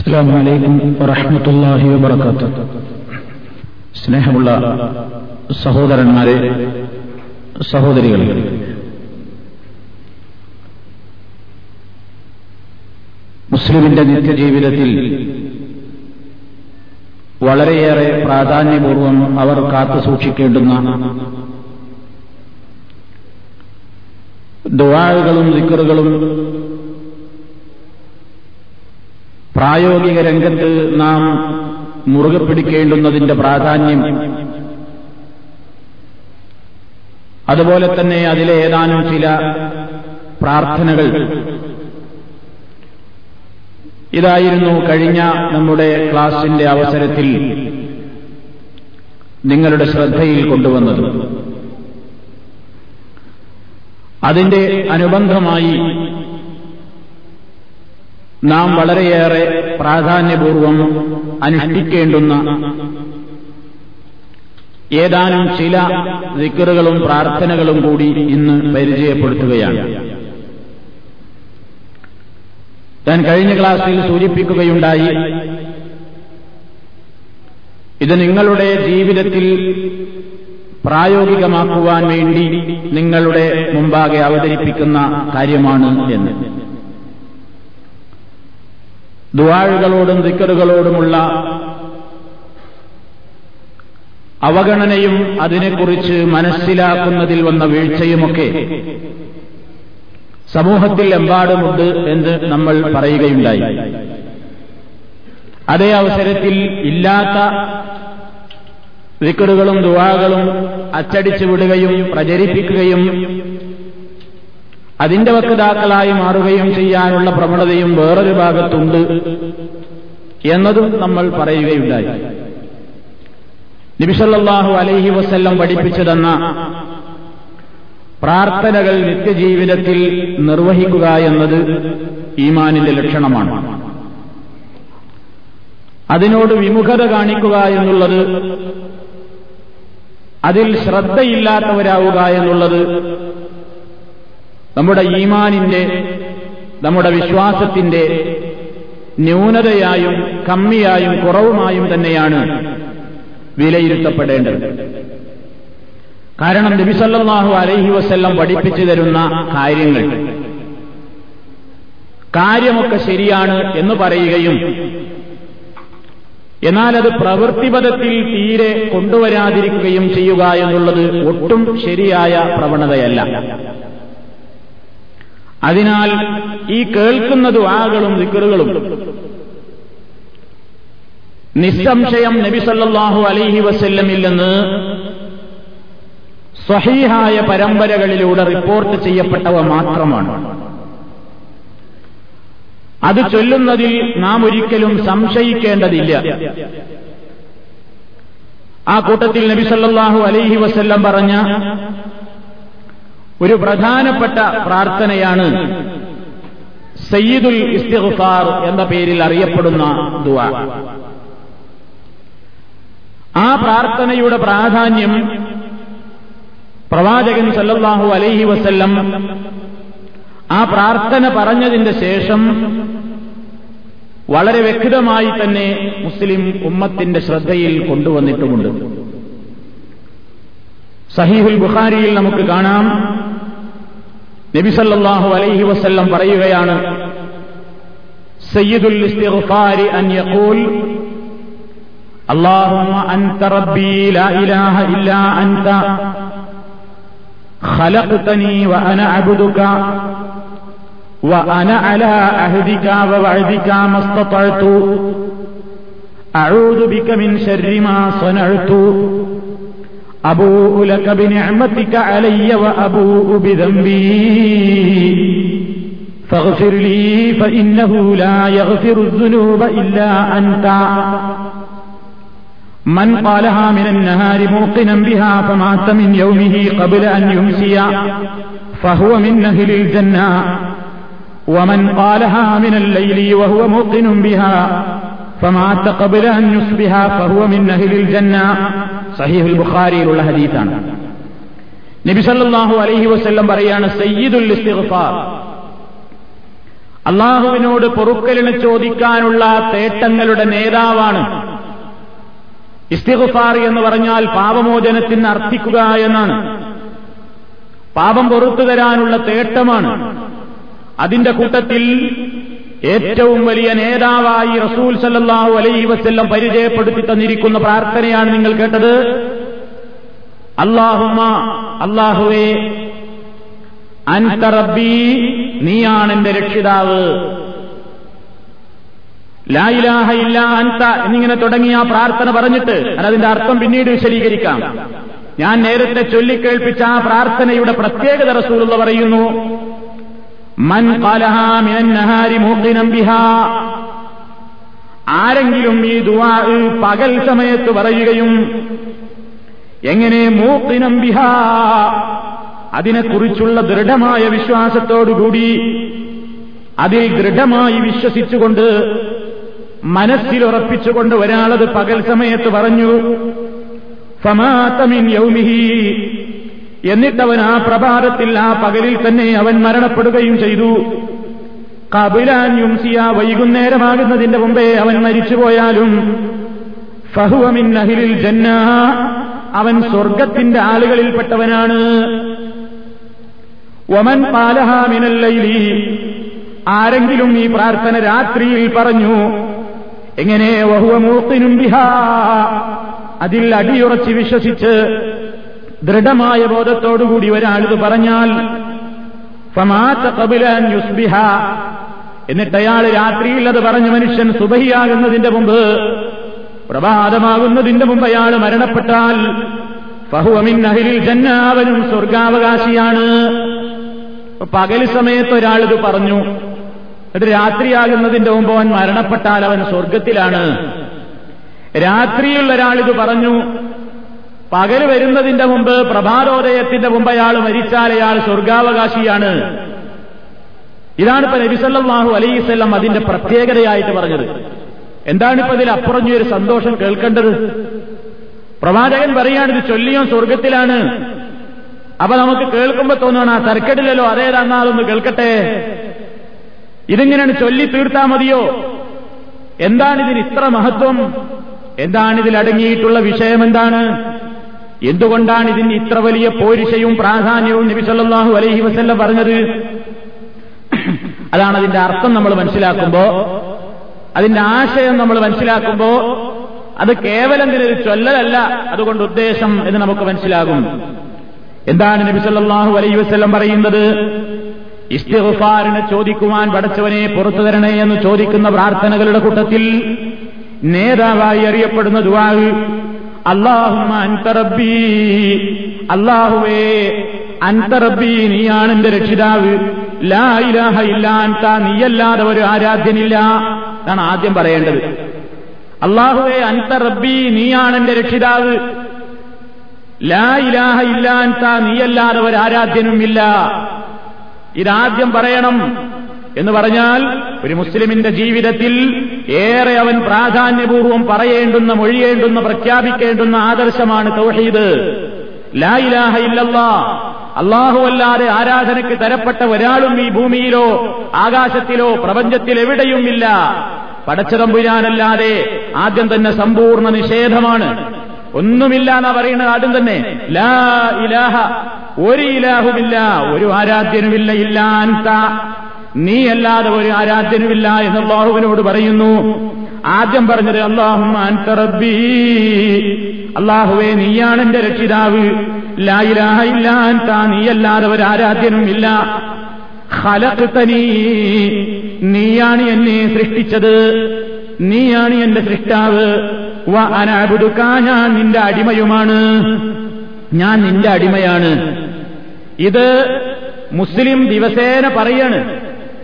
അസ്സാം സ്നേഹമുള്ള സഹോദരന്മാരെ സഹോദരികളെ മുസ്ലിമിന്റെ നിത്യജീവിതത്തിൽ വളരെയേറെ പ്രാധാന്യപൂർവം അവർ കാത്തുസൂക്ഷിക്കേണ്ടുന്ന ദുവാഴുകളും ദിക്കറുകളും പ്രായോഗിക രംഗത്ത് നാം മുറുകെ പിടിക്കേണ്ടുന്നതിന്റെ പ്രാധാന്യം. അതുപോലെ തന്നെ അതിലെ ഏതാനും ചില പ്രാർത്ഥനകൾ. ഇതായിരുന്നു കഴിഞ്ഞ നമ്മുടെ ക്ലാസിന്റെ അവസരത്തിൽ നിങ്ങളുടെ ശ്രദ്ധയിൽ കൊണ്ടുവന്നത്. അതിന്റെ അനുബന്ധമായി നാം വളരെയേറെ പ്രാധാന്യപൂർവം അനുഷ്ഠിക്കേണ്ടുന്ന ഏതാനും ചില ദിക്കറുകളും പ്രാർത്ഥനകളും കൂടി ഇന്ന് പരിചയപ്പെടുത്തുകയാണ്. ഞാൻ കഴിഞ്ഞ ക്ലാസ്സിൽ സൂചിപ്പിക്കുകയുണ്ടായി ഇത് നിങ്ങളുടെ ജീവിതത്തിൽ പ്രായോഗികമാക്കുവാൻ വേണ്ടി നിങ്ങളുടെ മുമ്പാകെ അവതരിപ്പിക്കുന്ന കാര്യമാണ് എന്ന്. ദുവാഴുകളോടും ദിക്കറുകളോടുമുള്ള അവഗണനയും അതിനെക്കുറിച്ച് മനസ്സിലാക്കുന്നതിൽ വന്ന വീഴ്ചയുമൊക്കെ സമൂഹത്തിൽ എമ്പാടുമുണ്ട് എന്ന് നമ്മൾ പറയുകയുണ്ടായി. അതേ അവസരത്തിൽ ഇല്ലാത്ത റിക്കറുകളും ദുവാകളും അച്ചടിച്ചു വിടുകയും പ്രചരിപ്പിക്കുകയും അതിന്റെ വക്താക്കളായി മാറുകയും ചെയ്യാനുള്ള പ്രവണതയും വേറൊരു ഭാഗത്തുണ്ട് എന്നതും നമ്മൾ പറയുകയുണ്ടായി. നിബിസല്ലാഹു അലൈഹി വസ്ല്ലം പഠിപ്പിച്ചു തന്ന പ്രാർത്ഥനകൾ നിത്യജീവിതത്തിൽ നിർവഹിക്കുക എന്നത് ഈമാനിന്റെ ലക്ഷണമാണ്. അതിനോട് വിമുഖത കാണിക്കുക എന്നുള്ളത് അതിൽ ശ്രദ്ധയില്ലാത്തവരാവുക എന്നുള്ളത് നമ്മുടെ ഈമാനിന്റെ നമ്മുടെ വിശ്വാസത്തിന്റെ ന്യൂനതയായും കമ്മിയായും കുറവുമായും തന്നെയാണ് വിലയിരുത്തപ്പെടേണ്ടത്. കാരണം നബിസല്ലാഹു അലൈഹി വസ്ല്ലം പഠിപ്പിച്ചു തരുന്ന കാര്യങ്ങൾ കാര്യമൊക്കെ ശരിയാണ് എന്ന് പറയുകയും എന്നാൽ അത് പ്രവൃത്തിപഥത്തിൽ തീരെ കൊണ്ടുവരാതിരിക്കുകയും ചെയ്യുക എന്നുള്ളത് ഒട്ടും ശരിയായ പ്രവണതയല്ല. അതിനാൽ ഈ കേൾക്കുന്ന ദുആകളും ദിക്കറുകളും. നിസ്സംശയം നബിസല്ലാഹു അലൈഹി വസല്ലമിൽ സ്വഹീഹായ പരമ്പരകളിലൂടെ റിപ്പോർട്ട് ചെയ്യപ്പെട്ടവ മാത്രമാണ്. അത് ചൊല്ലുന്നതിൽ നാം ഒരിക്കലും സംശയിക്കേണ്ടതില്ല. ആ കൂട്ടത്തിൽ നബി സല്ലാഹു അലൈഹി വസല്ലം പറഞ്ഞ ഒരു പ്രധാനപ്പെട്ട പ്രാർത്ഥനയാണ് സയ്യിദുൽ ഇസ്തിഗ്ഫാർ എന്ന പേരിൽ അറിയപ്പെടുന്ന ദുആ ആ പ്രാർത്ഥനയുടെ പ്രാധാന്യം പ്രവാചകൻ സല്ലല്ലാഹു അലൈഹി വസല്ലം ആ പ്രാർത്ഥന പറഞ്ഞതിന്റെ ശേഷം വളരെ വ്യക്തമായി തന്നെ മുസ്ലിം ഉമ്മത്തിന്റെ ശ്രദ്ധയിൽ കൊണ്ടുവന്നിട്ടുമുണ്ട്. സഹീഹുൽ ബുഖാരിയിൽ നമുക്ക് കാണാം. നബിസല്ലാഹു അലൈഹി വസല്ലം പറയുകയാണ് സയ്യിദുൽ ഇസ്തിഗ്ഫാരി അൻ യഖൂൽ اللهم أنت ربي لا إله إلا أنت خلقتني وأنا عبدك وأنا على عهدك ووعدك ما استطعت أعوذ بك من شر ما صنعت أبوء لك بنعمتك علي وأبوء بذنبي. فاغفر لي فإنه لا يغفر الذنوب إلا أنت. من قالها من النهار موقنا بها فمات من يومه قبل أن يمسي فهو من أهل الجنة. ومن قالها من الليل وهو موقن بها فمات قبل أن يصبح فهو من أهل الجنة صحيح البخاري ലുള്ള ഹദീസാണ് നബി സല്ലല്ലാഹു അലൈഹി വസല്ലം പറയാണ് സയ്യിദുൽ ഇസ്തിഗ്ഫാർ അള്ളാഹുവിനോട് പൊറുക്കലിന് ചോദിക്കാനുള്ള തേട്ടങ്ങളുടെ നേതാവാണ് ഇസ്തിഗുഫാർ എന്ന് പറഞ്ഞാൽ പാപമോചനത്തിന് അർത്ഥിക്കുക എന്നാണ് പാപം പൊറത്തു തരാനുള്ള തേട്ടമാണ് അതിന്റെ കൂട്ടത്തിൽ ഏറ്റവും വലിയ നേതാവായി റസൂൽ സല്ലാഹു അലൈഹി വസ്ല്ലം പരിചയപ്പെടുത്തി തന്നിരിക്കുന്ന പ്രാർത്ഥനയാണ് നിങ്ങൾ കേട്ടത്. അള്ളാഹുമ അള്ളാഹുവേ അൻതറബി നീയാണ് എന്റെ രക്ഷിതാവ്. ലായിലാഹ ഇല്ല അൻത എന്നിങ്ങനെ തുടങ്ങിയ ആ പ്രാർത്ഥന പറഞ്ഞിട്ട് അതിന്റെ അർത്ഥം പിന്നീട് വിശദീകരിക്കാം. ഞാൻ നേരത്തെ ചൊല്ലിക്കേൾപ്പിച്ച ആ പ്രാർത്ഥനയുടെ പ്രത്യേകത റസൂലുള്ള പറയുന്നു. മൻ ബിഹാ. ആരെങ്കിലും ഈ ദുവാ പകൽ സമയത്ത് പറയുകയും എങ്ങനെ മൂക്കിനം ബിഹാ അതിനെക്കുറിച്ചുള്ള ദൃഢമായ വിശ്വാസത്തോടുകൂടി അതിൽ ദൃഢമായി വിശ്വസിച്ചുകൊണ്ട് മനസ്സിലുറപ്പിച്ചുകൊണ്ട് ഒരാളത് പകൽ സമയത്ത് പറഞ്ഞു ഫമാതമിൻ യൗമിഹി എന്നിട്ടവൻ ആ പ്രഭാതത്തിൽ ആ പകലിൽ തന്നെ അവൻ മരണപ്പെടുകയും ചെയ്തു. കബിലാൻ യുംസിയ വൈകുന്നേരമാകുന്നതിന്റെ മുമ്പേ അവൻ മരിച്ചുപോയാലും ഫഹുവമിൻ അഹിലിൽ ജന്ന അവൻ സ്വർഗത്തിന്റെ ആളുകളിൽപ്പെട്ടവനാണ്. ഒമൻ പാലഹാമിനല്ലൈലി ആരെങ്കിലും ഈ പ്രാർത്ഥന രാത്രിയിൽ പറഞ്ഞു എങ്ങനെ വഹുവ ബിഹാ? അതിൽ അടിയുറച്ച് വിശ്വസിച്ച് ദൃഢമായ ബോധത്തോടുകൂടി ഒരാളിത് പറഞ്ഞാൽ യുസ്ബിഹ. എന്നിട്ട് അയാൾ രാത്രിയിൽ അത് പറഞ്ഞ മനുഷ്യൻ സുബഹിയാകുന്നതിന്റെ മുമ്പ് പ്രഭാതമാകുന്നതിന്റെ മുമ്പ് അയാൾ മരണപ്പെട്ടാൽ ഫഹുവമിൻ അഹിലിൽ ജന്നാവനും സ്വർഗാവകാശിയാണ്. പകൽ സമയത്ത് ഒരാളിത് പറഞ്ഞു എന്നിട്ട് രാത്രിയാകുന്നതിന്റെ മുമ്പ് അവൻ മരണപ്പെട്ടാൽ അവൻ സ്വർഗത്തിലാണ്. രാത്രിയുള്ള ഒരാളിത് പറഞ്ഞു പകൽ വരുന്നതിന്റെ മുമ്പ് പ്രഭാതോദയത്തിന്റെ മുമ്പ് അയാൾ മരിച്ചാൽ അയാൾ സ്വർഗാവകാശിയാണ്. ഇതാണ് ഇപ്പൊ നബിസല്ലാഹു അലൈവല്ലം അതിന്റെ പ്രത്യേകതയായിട്ട് പറഞ്ഞത്. എന്താണിപ്പോ ഇതിൽ അപ്പുറഞ്ഞൊരു സന്തോഷം കേൾക്കേണ്ടത്? പ്രവാചകൻ പറയാണ് ഇത് ചൊല്ലിയോ സ്വർഗത്തിലാണ്. അപ്പൊ നമുക്ക് കേൾക്കുമ്പോ തോന്നണം ആ തരക്കെടില്ലല്ലോ അതേതാന്നാലൊന്ന് കേൾക്കട്ടെ. ഇതിങ്ങനെയാണ് ചൊല്ലി തീർത്താ മതിയോ? എന്താണ് എന്താണിതിന് ഇത്ര മഹത്വം? എന്താണ് ഇതിൽ അടങ്ങിയിട്ടുള്ള വിഷയം എന്താണ്? എന്തുകൊണ്ടാണ് ഇതിന് ഇത്ര വലിയ പോരിശയും പ്രാധാന്യവും നബി സല്ലാഹു അലൈഹി വസല്ലം പറഞ്ഞത്? അതാണ് അതിന്റെ അർത്ഥം നമ്മൾ മനസ്സിലാക്കുമ്പോ അതിന്റെ ആശയം നമ്മൾ മനസ്സിലാക്കുമ്പോ അത് കേവലം ഇതിനൊരു ചൊല്ലലല്ല അതുകൊണ്ട് ഉദ്ദേശം എന്ന് നമുക്ക് മനസ്സിലാകും. എന്താണ് നബി സല്ലാഹു അലൈഹി വസ്ല്ലം പറയുന്നത്? ഇസ്തിഗ്ഫാറിനെ ചോദിക്കുവാൻ പടച്ചവനെ പുറത്തു തരണേ എന്ന് ചോദിക്കുന്ന പ്രാർത്ഥനകളുടെ കൂട്ടത്തിൽ നേതാവായി അറിയപ്പെടുന്ന ദുവാഹ് അള്ളാഹുമ്മ അൻതറബി അള്ളാഹുവേ അൻതറബി നീയാണ് എന്റെ രക്ഷിതാവ്. ലാ ഇലാഹ ഇല്ലാൻത നീയല്ലാതെ ഒരു ആരാധ്യനില്ല. എന്നാണ് ആദ്യം പറയേണ്ടത്. അള്ളാഹുവേ അൻതറബി നീയാണ് എന്റെ രക്ഷിതാവ്. ലാ ഇലാഹ ഇല്ലാൻത നീയല്ലാതെ ഒരു ആരാധ്യനുമില്ല. ഇതാദ്യം പറയണം എന്ന് പറഞ്ഞാൽ ഒരു മുസ്ലിമിന്റെ ജീവിതത്തിൽ ഏറെ അവൻ പ്രാധാന്യപൂർവം പറയേണ്ടുന്ന മൊഴിയേണ്ടുന്ന പ്രഖ്യാപിക്കേണ്ടുന്ന ആദർശമാണ് തൗഹീദ്. ലാ ഇലാഹ ഇല്ലല്ലാ. ആരാധനയ്ക്ക് തരപ്പെട്ട ഒരാളും ഈ ഭൂമിയിലോ ആകാശത്തിലോ പ്രപഞ്ചത്തിൽ എവിടെയുമില്ല പടച്ചതമ്പുരാനല്ലാതെ ആദ്യം തന്നെ സമ്പൂർണ നിഷേധമാണ്. ഒന്നുമില്ല എന്നാ പറയുന്നത് ആദ്യം തന്നെ. ലാ ഇലാഹ. ഒരു ഇലാഹുമില്ല. ഒരു ആരാധ്യനുമില്ല. ഇല്ലാൻത നീ അല്ലാതെ ഒരു ആരാധ്യനുമില്ല എന്ന് അള്ളാഹുവിനോട് പറയുന്നു. ആദ്യം പറഞ്ഞത് അള്ളാഹും റബ്ബി. അള്ളാഹുവേ നീയാണ് എന്റെ രക്ഷിതാവ്. നീയല്ലാതെ ഒരു ആരാധ്യനും ഇല്ല ഹലത്തനീ നീയാണ് എന്നെ സൃഷ്ടിച്ചത്. നീയാണ് എന്റെ സൃഷ്ടാവ്. വ ഞാൻ നിന്റെ അടിമയുമാണ്. ഞാൻ നിന്റെ അടിമയാണ്. ഇത് മുസ്ലിം ദിവസേന പറയാണ്.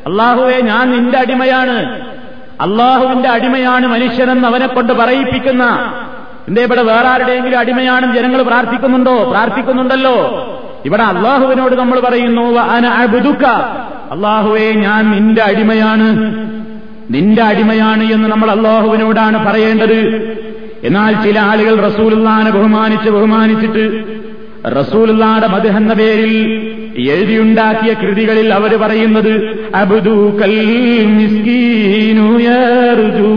അള്ളാഹുവെ ഞാൻ നിന്റെ അടിമയാണ്. അള്ളാഹുവിന്റെ അടിമയാണ് മനുഷ്യനെന്ന് അവനെ കൊണ്ട് പറയിപ്പിക്കുന്ന. എന്തേ ഇവിടെ വേറെ ആരുടെയെങ്കിലും അടിമയാണെന്ന് ജനങ്ങൾ പ്രാർത്ഥിക്കുന്നുണ്ടോ? പ്രാർത്ഥിക്കുന്നുണ്ടല്ലോ. ഇവിടെ അള്ളാഹുവിനോട് നമ്മൾ പറയുന്നു അബുദുക്ക അള്ളാഹുവെ ഞാൻ നിന്റെ അടിമയാണ്. നിന്റെ അടിമയാണ് എന്ന് നമ്മൾ അള്ളാഹുവിനോടാണ് പറയേണ്ടത്. എന്നാൽ ചില ആളുകൾ റസൂലുള്ളാനെ ബഹുമാനിച്ച് ബഹുമാനിച്ചിട്ട് റസൂലുള്ളാടെ മധു പേരിൽ എഴുതിയുണ്ടാക്കിയ കൃതികളിൽ അവർ പറയുന്നത് അബുദു കൽ മിസ്കീനു യർജു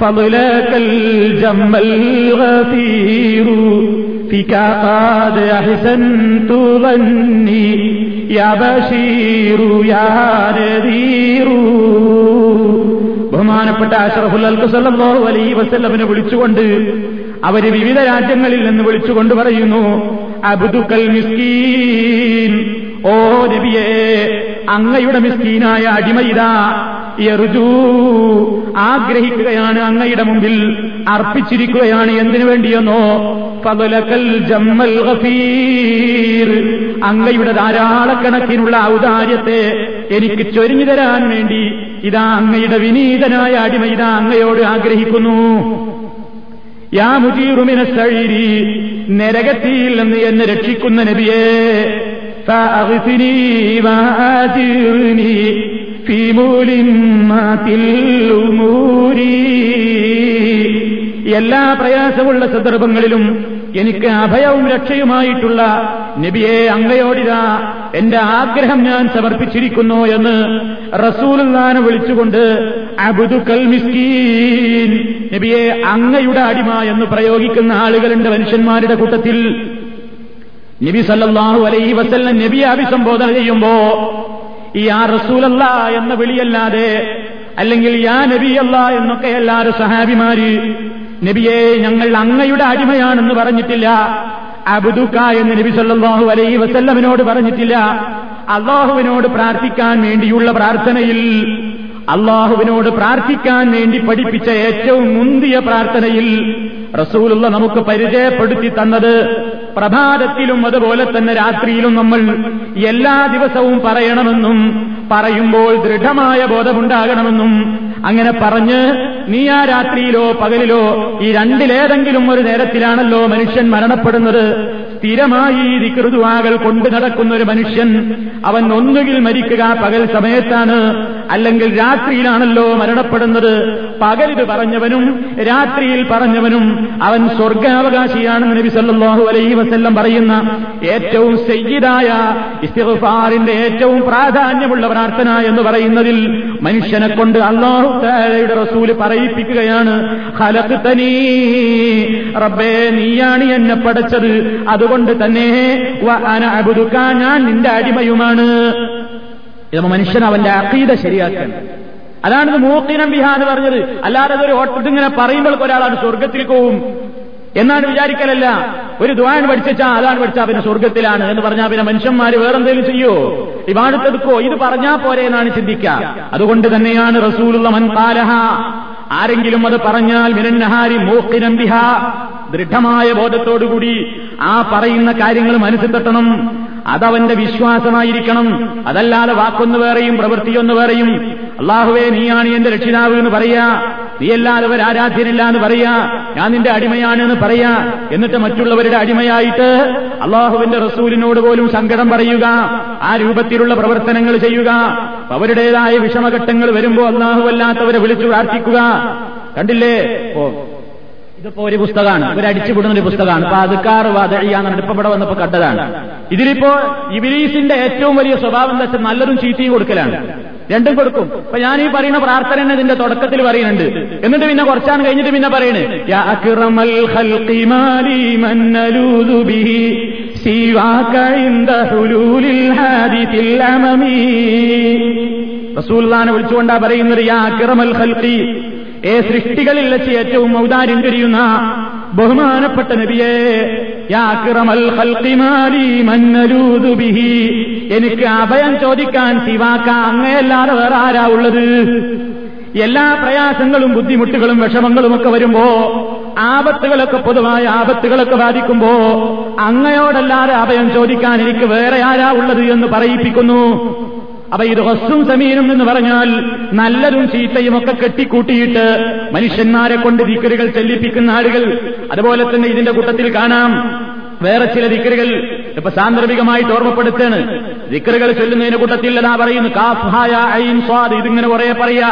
فضلك الجم الغفير فيك قد أحسنت ظني يا بشير يا نذير ബഹുമാനപ്പെട്ട അഷറഫുൽ അൽക്കുസല്ലാഹു അലൈ വസല്ലമിനെ വിളിച്ചുകൊണ്ട് അവര് വിവിധ രാജ്യങ്ങളിൽ നിന്ന് വിളിച്ചുകൊണ്ട് പറയുന്നു അബുദുക്കൽ മിസ്കീൻ. ഓ നബിയേ അങ്ങയുടെ മിസ്കീനായ അടിമയിതാ എറുജൂ. ആഗ്രഹിക്കുകയാണ് അങ്ങയുടെ മുമ്പിൽ. അർപ്പിച്ചിരിക്കുകയാണ് എന്തിനു വേണ്ടിയെന്നോ? പകലക്കൽ ജമ്മൽ ഗഫീർ. അങ്ങയുടെ ധാരാളക്കണക്കിനുള്ള ഔദാര്യത്തെ എനിക്ക് ചൊരിഞ്ഞു തരാൻ വേണ്ടി ഇതാ അങ്ങയുടെ വിനീതനായ അടിമ ഇതാ അങ്ങയോട് ആഗ്രഹിക്കുന്നു. യാ മുജീറുമിന സഴീരി നരകത്തിയിൽ നിന്ന് എന്നെ രക്ഷിക്കുന്ന നബിയേ ഫീമൂലിൻ എല്ലാ പ്രയാസമുള്ള സന്ദർഭങ്ങളിലും എനിക്ക് അഭയവും രക്ഷയുമായിട്ടുള്ള നബിയെ അങ്ങയോടിതാ എന്റെ ആഗ്രഹം ഞാൻ സമർപ്പിച്ചിരിക്കുന്നു എന്ന് റസൂലുല്ലാനെ വിളിച്ചുകൊണ്ട് അബുദുക്കൽ മിസ്കീൻ. നബിയെ അങ്ങയുടെ അടിമ എന്ന് പ്രയോഗിക്കുന്ന ആളുകളുണ്ട് മനുഷ്യന്മാരുടെ കൂട്ടത്തിൽ. നബി സല്ലാഹു അലൈ വസല്ലം നബിയെ അഭിസംബോധന ചെയ്യുമ്പോ ഈ ആ റസൂലല്ല എന്ന വിളിയല്ലാതെ അല്ലെങ്കിൽ യാ നബിയല്ല എന്നൊക്കെ എല്ലാവരും സഹാബിമാര് നബിയെ ഞങ്ങൾ അങ്ങയുടെ അടിമയാണെന്ന് പറഞ്ഞിട്ടില്ല. അബുദുക്ക എന്ന് നബി സല്ലാഹു അലൈ വസല്ലമിനോട് പറഞ്ഞിട്ടില്ല. അള്ളാഹുവിനോട് പ്രാർത്ഥിക്കാൻ വേണ്ടിയുള്ള പ്രാർത്ഥനയിൽ അള്ളാഹുവിനോട് പ്രാർത്ഥിക്കാൻ വേണ്ടി പഠിപ്പിച്ച ഏറ്റവും മുന്തിയ പ്രാർത്ഥനയിൽ റസൂലുള്ള നമുക്ക് പരിചയപ്പെടുത്തി തന്നത് പ്രഭാതത്തിലും അതുപോലെ തന്നെ രാത്രിയിലും നമ്മൾ എല്ലാ ദിവസവും പറയണമെന്നും പറയുമ്പോൾ ദൃഢമായ ബോധമുണ്ടാകണമെന്നും അങ്ങനെ പറഞ്ഞ് നീ ആ രാത്രിയിലോ പകലിലോ ഈ രണ്ടിലേതെങ്കിലും ഒരു നേരത്തിലാണല്ലോ മനുഷ്യൻ മരണപ്പെടുന്നത്? സ്ഥിരമായി ഈ ദിക്കൃതുവാകൾ കൊണ്ടു നടക്കുന്ന ഒരു മനുഷ്യൻ. അവൻ ഒന്നുകിൽ മരിക്കുക പകൽ സമയത്താണ് അല്ലെങ്കിൽ രാത്രിയിലാണല്ലോ മരണപ്പെടുന്നത്. പകലിത് പറഞ്ഞവനും രാത്രിയിൽ പറഞ്ഞവനും അവൻ സ്വർഗാവകാശിയാണെന്ന് നബി സല്ലാഹു അലൈഹി വസ്ല്ലം പറയുന്ന ഏറ്റവും സയ്യിദായ ഇസ്തിഫാറിന്റെ ഏറ്റവും പ്രാധാന്യമുള്ള പ്രാർത്ഥന എന്ന് പറയുന്നതിൽ മനുഷ്യനെ കൊണ്ട് അള്ളാഹു താലയുടെ റസൂൽ പറയിപ്പിക്കുകയാണ് ഹലത്ത് തനീ റബ്ബേ നീയാണ് എന്നെ പടച്ചത്. അതുകൊണ്ട് തന്നെ അബുദുക്ക ഞാൻ നിന്റെ അടിമയുമാണ്. മനുഷ്യൻ അവന്റെ അക്കീത ശരിയാക്കാൻ അതാണ് മൂക്കിനം ബിഹാന്ന് പറഞ്ഞത്. അല്ലാതെ ഒരു ഓട്ടത്തിങ്ങനെ പറയുമ്പോൾ ഒരാളാണ് സ്വർഗത്തിൽ പോവും. എന്നാണ് വിചാരിക്കലല്ല. ഒരു ദ്വാൻ പഠിച്ചാൽ അതാണ് പഠിച്ചാൽ പിന്നെ സ്വർഗത്തിലാണ് എന്ന് പറഞ്ഞാൽ പിന്നെ മനുഷ്യന്മാര് വേറെന്തെങ്കിലും ചെയ്യോ? ഇവാടുത്തെടുക്കോ ഇത് പറഞ്ഞാ പോരെ എന്നാണ് ചിന്തിക്കുക അതുകൊണ്ട് തന്നെയാണ് റസൂലുള്ള മൻപാലഹ ആരെങ്കിലും അത് പറഞ്ഞാൽ മിനന്നഹാരി മൂക്കിനന്തിഹ ദൃഢമായ ബോധത്തോടുകൂടി ആ പറയുന്ന കാര്യങ്ങൾ മനസ്സിൽ തട്ടണം അതവന്റെ വിശ്വാസമായിരിക്കണം. അതല്ലാതെ വാക്കൊന്നു വേറെയും പ്രവൃത്തിയൊന്നു വേറെയും. അള്ളാഹുവേ നീയാണ് എന്റെ രക്ഷിതാവ് എന്ന് പറയാ. നീയല്ലാതെ ഒരു ആരാധ്യനില്ല എന്ന് പറയാ. ഞാൻ നിന്റെ അടിമയാണ് എന്ന് പറയാ. എന്നിട്ട് മറ്റുള്ളവരുടെ അടിമയായിട്ട് അള്ളാഹുവിന്റെ റസൂലിനോട് പോലും സങ്കടം പറയുക. ആ രൂപത്തിലുള്ള പ്രവർത്തനങ്ങൾ ചെയ്യുക. അവരുടേതായ വിഷമഘട്ടങ്ങൾ വരുമ്പോൾ അള്ളാഹുവല്ലാത്തവരെ വിളിച്ചു പ്രാർത്ഥിക്കുക. കണ്ടില്ലേ? ഓ ഇതിപ്പോ ഒരു പുസ്തകമാണ്. ഒരു അടിച്ചുവിടുന്ന ഒരു പുസ്തകമാണ്. ഇപ്പൊ അതുക്കാർ വാദഴിയാന്ന് ഇപ്പൊ ഇവിടെ വന്നപ്പോ കണ്ടതാണ്. ഇതിലിപ്പോ ഇബിലീസിന്റെ ഏറ്റവും വലിയ സ്വഭാവം എന്താ വെച്ചാൽ നല്ലതും ചീത്തയും കൊടുക്കലാണ്. രണ്ടും കൊടുക്കും. അപ്പൊ ഞാൻ ഈ പറയുന്ന പ്രാർത്ഥന തന്നെ ഇതിന്റെ തുടക്കത്തിൽ പറയുന്നുണ്ട്. എന്നിട്ട് പിന്നെ കുറച്ചാണ് കഴിഞ്ഞിട്ട് പിന്നെ പറയുന്നത് റസൂൽദാനെ വിളിച്ചുകൊണ്ടാ പറയുന്നത് യാ ഏ സൃഷ്ടികളിൽ വെച്ച് ഏറ്റവും ഔദാര്യം കഴിയുന്ന ബഹുമാനപ്പെട്ട നബിയെ എനിക്ക് അഭയം ചോദിക്കാൻ തിവാക്ക അങ്ങയല്ലാതെ വേറെ ആരാ ഉള്ളത്? എല്ലാ പ്രയാസങ്ങളും ബുദ്ധിമുട്ടുകളും വിഷമങ്ങളും ഒക്കെ വരുമ്പോ ആപത്തുകളൊക്കെ പൊതുവായ ആപത്തുകളൊക്കെ ബാധിക്കുമ്പോ അങ്ങയോടല്ലാതെ അഭയം ചോദിക്കാൻ എനിക്ക് വേറെ ആരാ ഉള്ളത് എന്ന് പറയിപ്പിക്കുന്നു. അപ്പൊ ഇത് ഹസ്സും സമീനും എന്ന് പറഞ്ഞാൽ നല്ലതും ചീത്തയും ഒക്കെ കെട്ടിക്കൂട്ടിയിട്ട് മനുഷ്യന്മാരെ കൊണ്ട് ദിക്കറുകൾ ചെല്ലിപ്പിക്കുന്ന ആളുകൾ. അതുപോലെ തന്നെ ഇതിന്റെ കൂട്ടത്തിൽ കാണാം വേറെ ചില ദിക്കറുകൾ ഇപ്പൊ സാന്ദർഭികമായിട്ട് ഓർമ്മപ്പെടുത്താണ്. ദിക്കറുകൾ ചൊല്ലുന്നതിന്റെ കൂട്ടത്തിൽ അതാ പറയുന്നു കാഫായ ഐൻ സ്വാദ് ഇതിങ്ങനെ കുറെ പറയാ.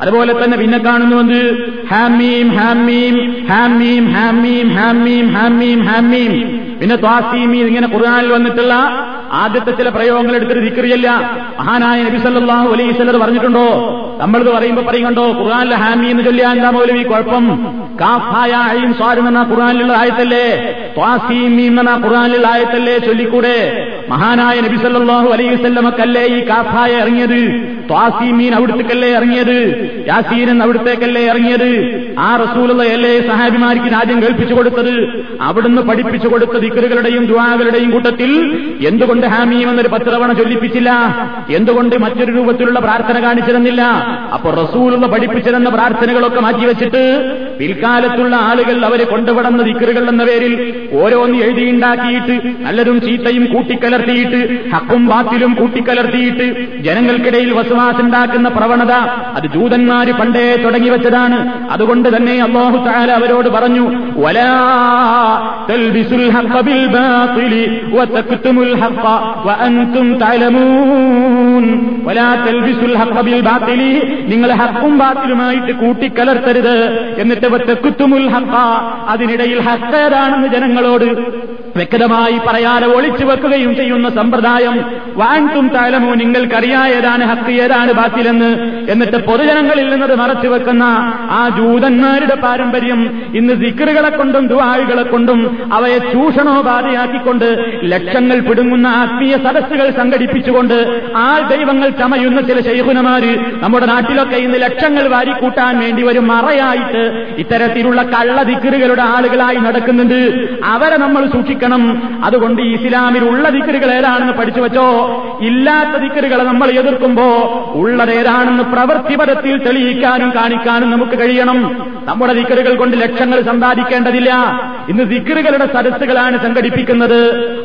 അതുപോലെ തന്നെ പിന്നെ കാണുന്നുവെന്ന് ഹാമീം ഹാമീം ഹാമീം ഹാമീം ഹാമീം ഹാമീം ഹാമീം പിന്നെ ത്വാസീമി ഇങ്ങനെ ഖുർആാനിൽ വന്നിട്ടുള്ള ആദ്യത്തെ ചില പ്രയോഗങ്ങൾ എടുത്തിട്ട് തിക്കറിയല്ല മഹാനായ നബി സല്ലല്ലാഹു അലൈഹി വസല്ലം പറഞ്ഞിട്ടുണ്ടോ? നമ്മളിത് പറയുമ്പോ പറയുന്നുണ്ടോ ഖുർആാനിലെ ഹാമി എന്ന് ചൊല്ലിയാ എന്താ ഈ കുഴപ്പം? കാഫായ അഴിയും സ്വാരും എന്ന ഖുർആനിലുള്ള ആയത്തല്ലേ? ത്വാസീമീം എന്ന ഖുർആാനിലുള്ള ആയത്തല്ലേ? ചൊല്ലിക്കൂടെ? മഹാനായ നബി സല്ലല്ലാഹു അലൈഹി വസല്ലമക്കല്ലേ ഈ കാഫായ ഇറങ്ങിയത്? ത്വാസീമീൻ അവിടുത്തേക്കല്ലേ ഇറങ്ങിയത്? യാസീൻ അവിടുത്തേക്കല്ലേ ഇറങ്ങിയത്? ആ റസൂലുള്ളയല്ലേ സഹാബിമാർക്ക് രാജ്യം കേൾപ്പിച്ചു കൊടുത്തത് അവിടുന്ന് പഠിപ്പിച്ചു കൊടുത്ത ദിക്കറുകളുടെയും ദുവാകളുടെയും കൂട്ടത്തിൽ എന്തുകൊണ്ട് ഹാമീം എന്നൊരു പത്രവണ ചൊല്ലിപ്പിച്ചില്ല? എന്തുകൊണ്ട് മറ്റൊരു രൂപത്തിലുള്ള പ്രാർത്ഥന കാണിച്ചിരുന്നില്ല അപ്പൊ റസൂലുള്ള പഠിപ്പിച്ചിരുന്ന പ്രാർത്ഥനകളൊക്കെ മാറ്റിവെച്ചിട്ട് പിൽക്കാലത്തുള്ള ആളുകൾ അവരെ കൊണ്ടുവിടുന്ന ദിക്കറുകൾ എന്ന പേരിൽ ഓരോന്ന് എഴുതിയുണ്ടാക്കിയിട്ട് നല്ലതും ചീത്തയും കൂട്ടിക്കലർത്തിയിട്ട് ഹക്കും ബാത്തിലും കൂട്ടിക്കലർത്തിയിട്ട് ജനങ്ങൾക്കിടയിൽ വസുവാസുണ്ടാക്കുന്ന പ്രവണത അത് ജൂതന്മാര് പണ്ടേ തുടങ്ങി വെച്ചതാണ്. അതുകൊണ്ട് തന്നെ അള്ളാഹു താല അവരോട് പറഞ്ഞു വലാ തൽബിസുൽ വതക്തുമുൽ ഹഖ നിങ്ങൾ ഹക്കും ബാത്തിലുമായിട്ട് കൂട്ടിക്കലർത്തരുത്. എന്നിട്ട് അതിനിടയിൽ ഹക്കേതാണെന്ന് ജനങ്ങളോട് വ്യക്തമായി പറയാതെ ഒളിച്ചു വെക്കുകയും ചെയ്യുന്ന സമ്പ്രദായം വാൻതും താലമോ നിങ്ങൾക്കറിയാ ഏതാണ് ഹക്ക് ഏതാണ് ബാത്തിലെന്ന്. എന്നിട്ട് പൊതുജനങ്ങളിൽ നിന്നത് മറച്ചു വെക്കുന്ന ആ ജൂതന്മാരുടെ പാരമ്പര്യം ഇന്ന് സിക്കറുകളെ കൊണ്ടും ദുവാഴികളെ കൊണ്ടും അവയെ ചൂഷണോപാധയാക്കിക്കൊണ്ട് ലക്ഷങ്ങൾ പിടുങ്ങുന്ന ആത്മീയ സദസ്സുകൾ സംഘടിപ്പിച്ചുകൊണ്ട് ആ ദൈവങ്ങൾ ചമയുന്ന ചില ശൈഹുനമാര് നമ്മുടെ നാട്ടിലൊക്കെ ഇന്ന് ലക്ഷങ്ങൾ വാരിക്കൂട്ടാൻ വേണ്ടി വരും മറയായിട്ട് ഇത്തരത്തിലുള്ള കള്ള ദിക്കറുകളുടെ ആളുകളായി നടക്കുന്നുണ്ട്. അവരെ നമ്മൾ സൂക്ഷിക്കണം. അതുകൊണ്ട് ഈ ഇസ്ലാമിൽ ഉള്ള ദിക്കറുകൾ ഏതാണെന്ന് പഠിച്ചു വെച്ചോ? ഇല്ലാത്ത ദിക്കറുകളെ നമ്മൾ എതിർക്കുമ്പോ ഉള്ളത് ഏതാണെന്ന് പ്രവൃത്തിപരത്തിൽ തെളിയിക്കാനും കാണിക്കാനും നമുക്ക് കഴിയണം. നമ്മുടെ ദിക്കറുകൾ കൊണ്ട് ലക്ഷങ്ങൾ സമ്പാദിക്കേണ്ടതില്ല. ഇന്ന് ദിക്കറുകളുടെ സദസ്സുകളാണ് സംഘടിപ്പിക്കുന്നത്.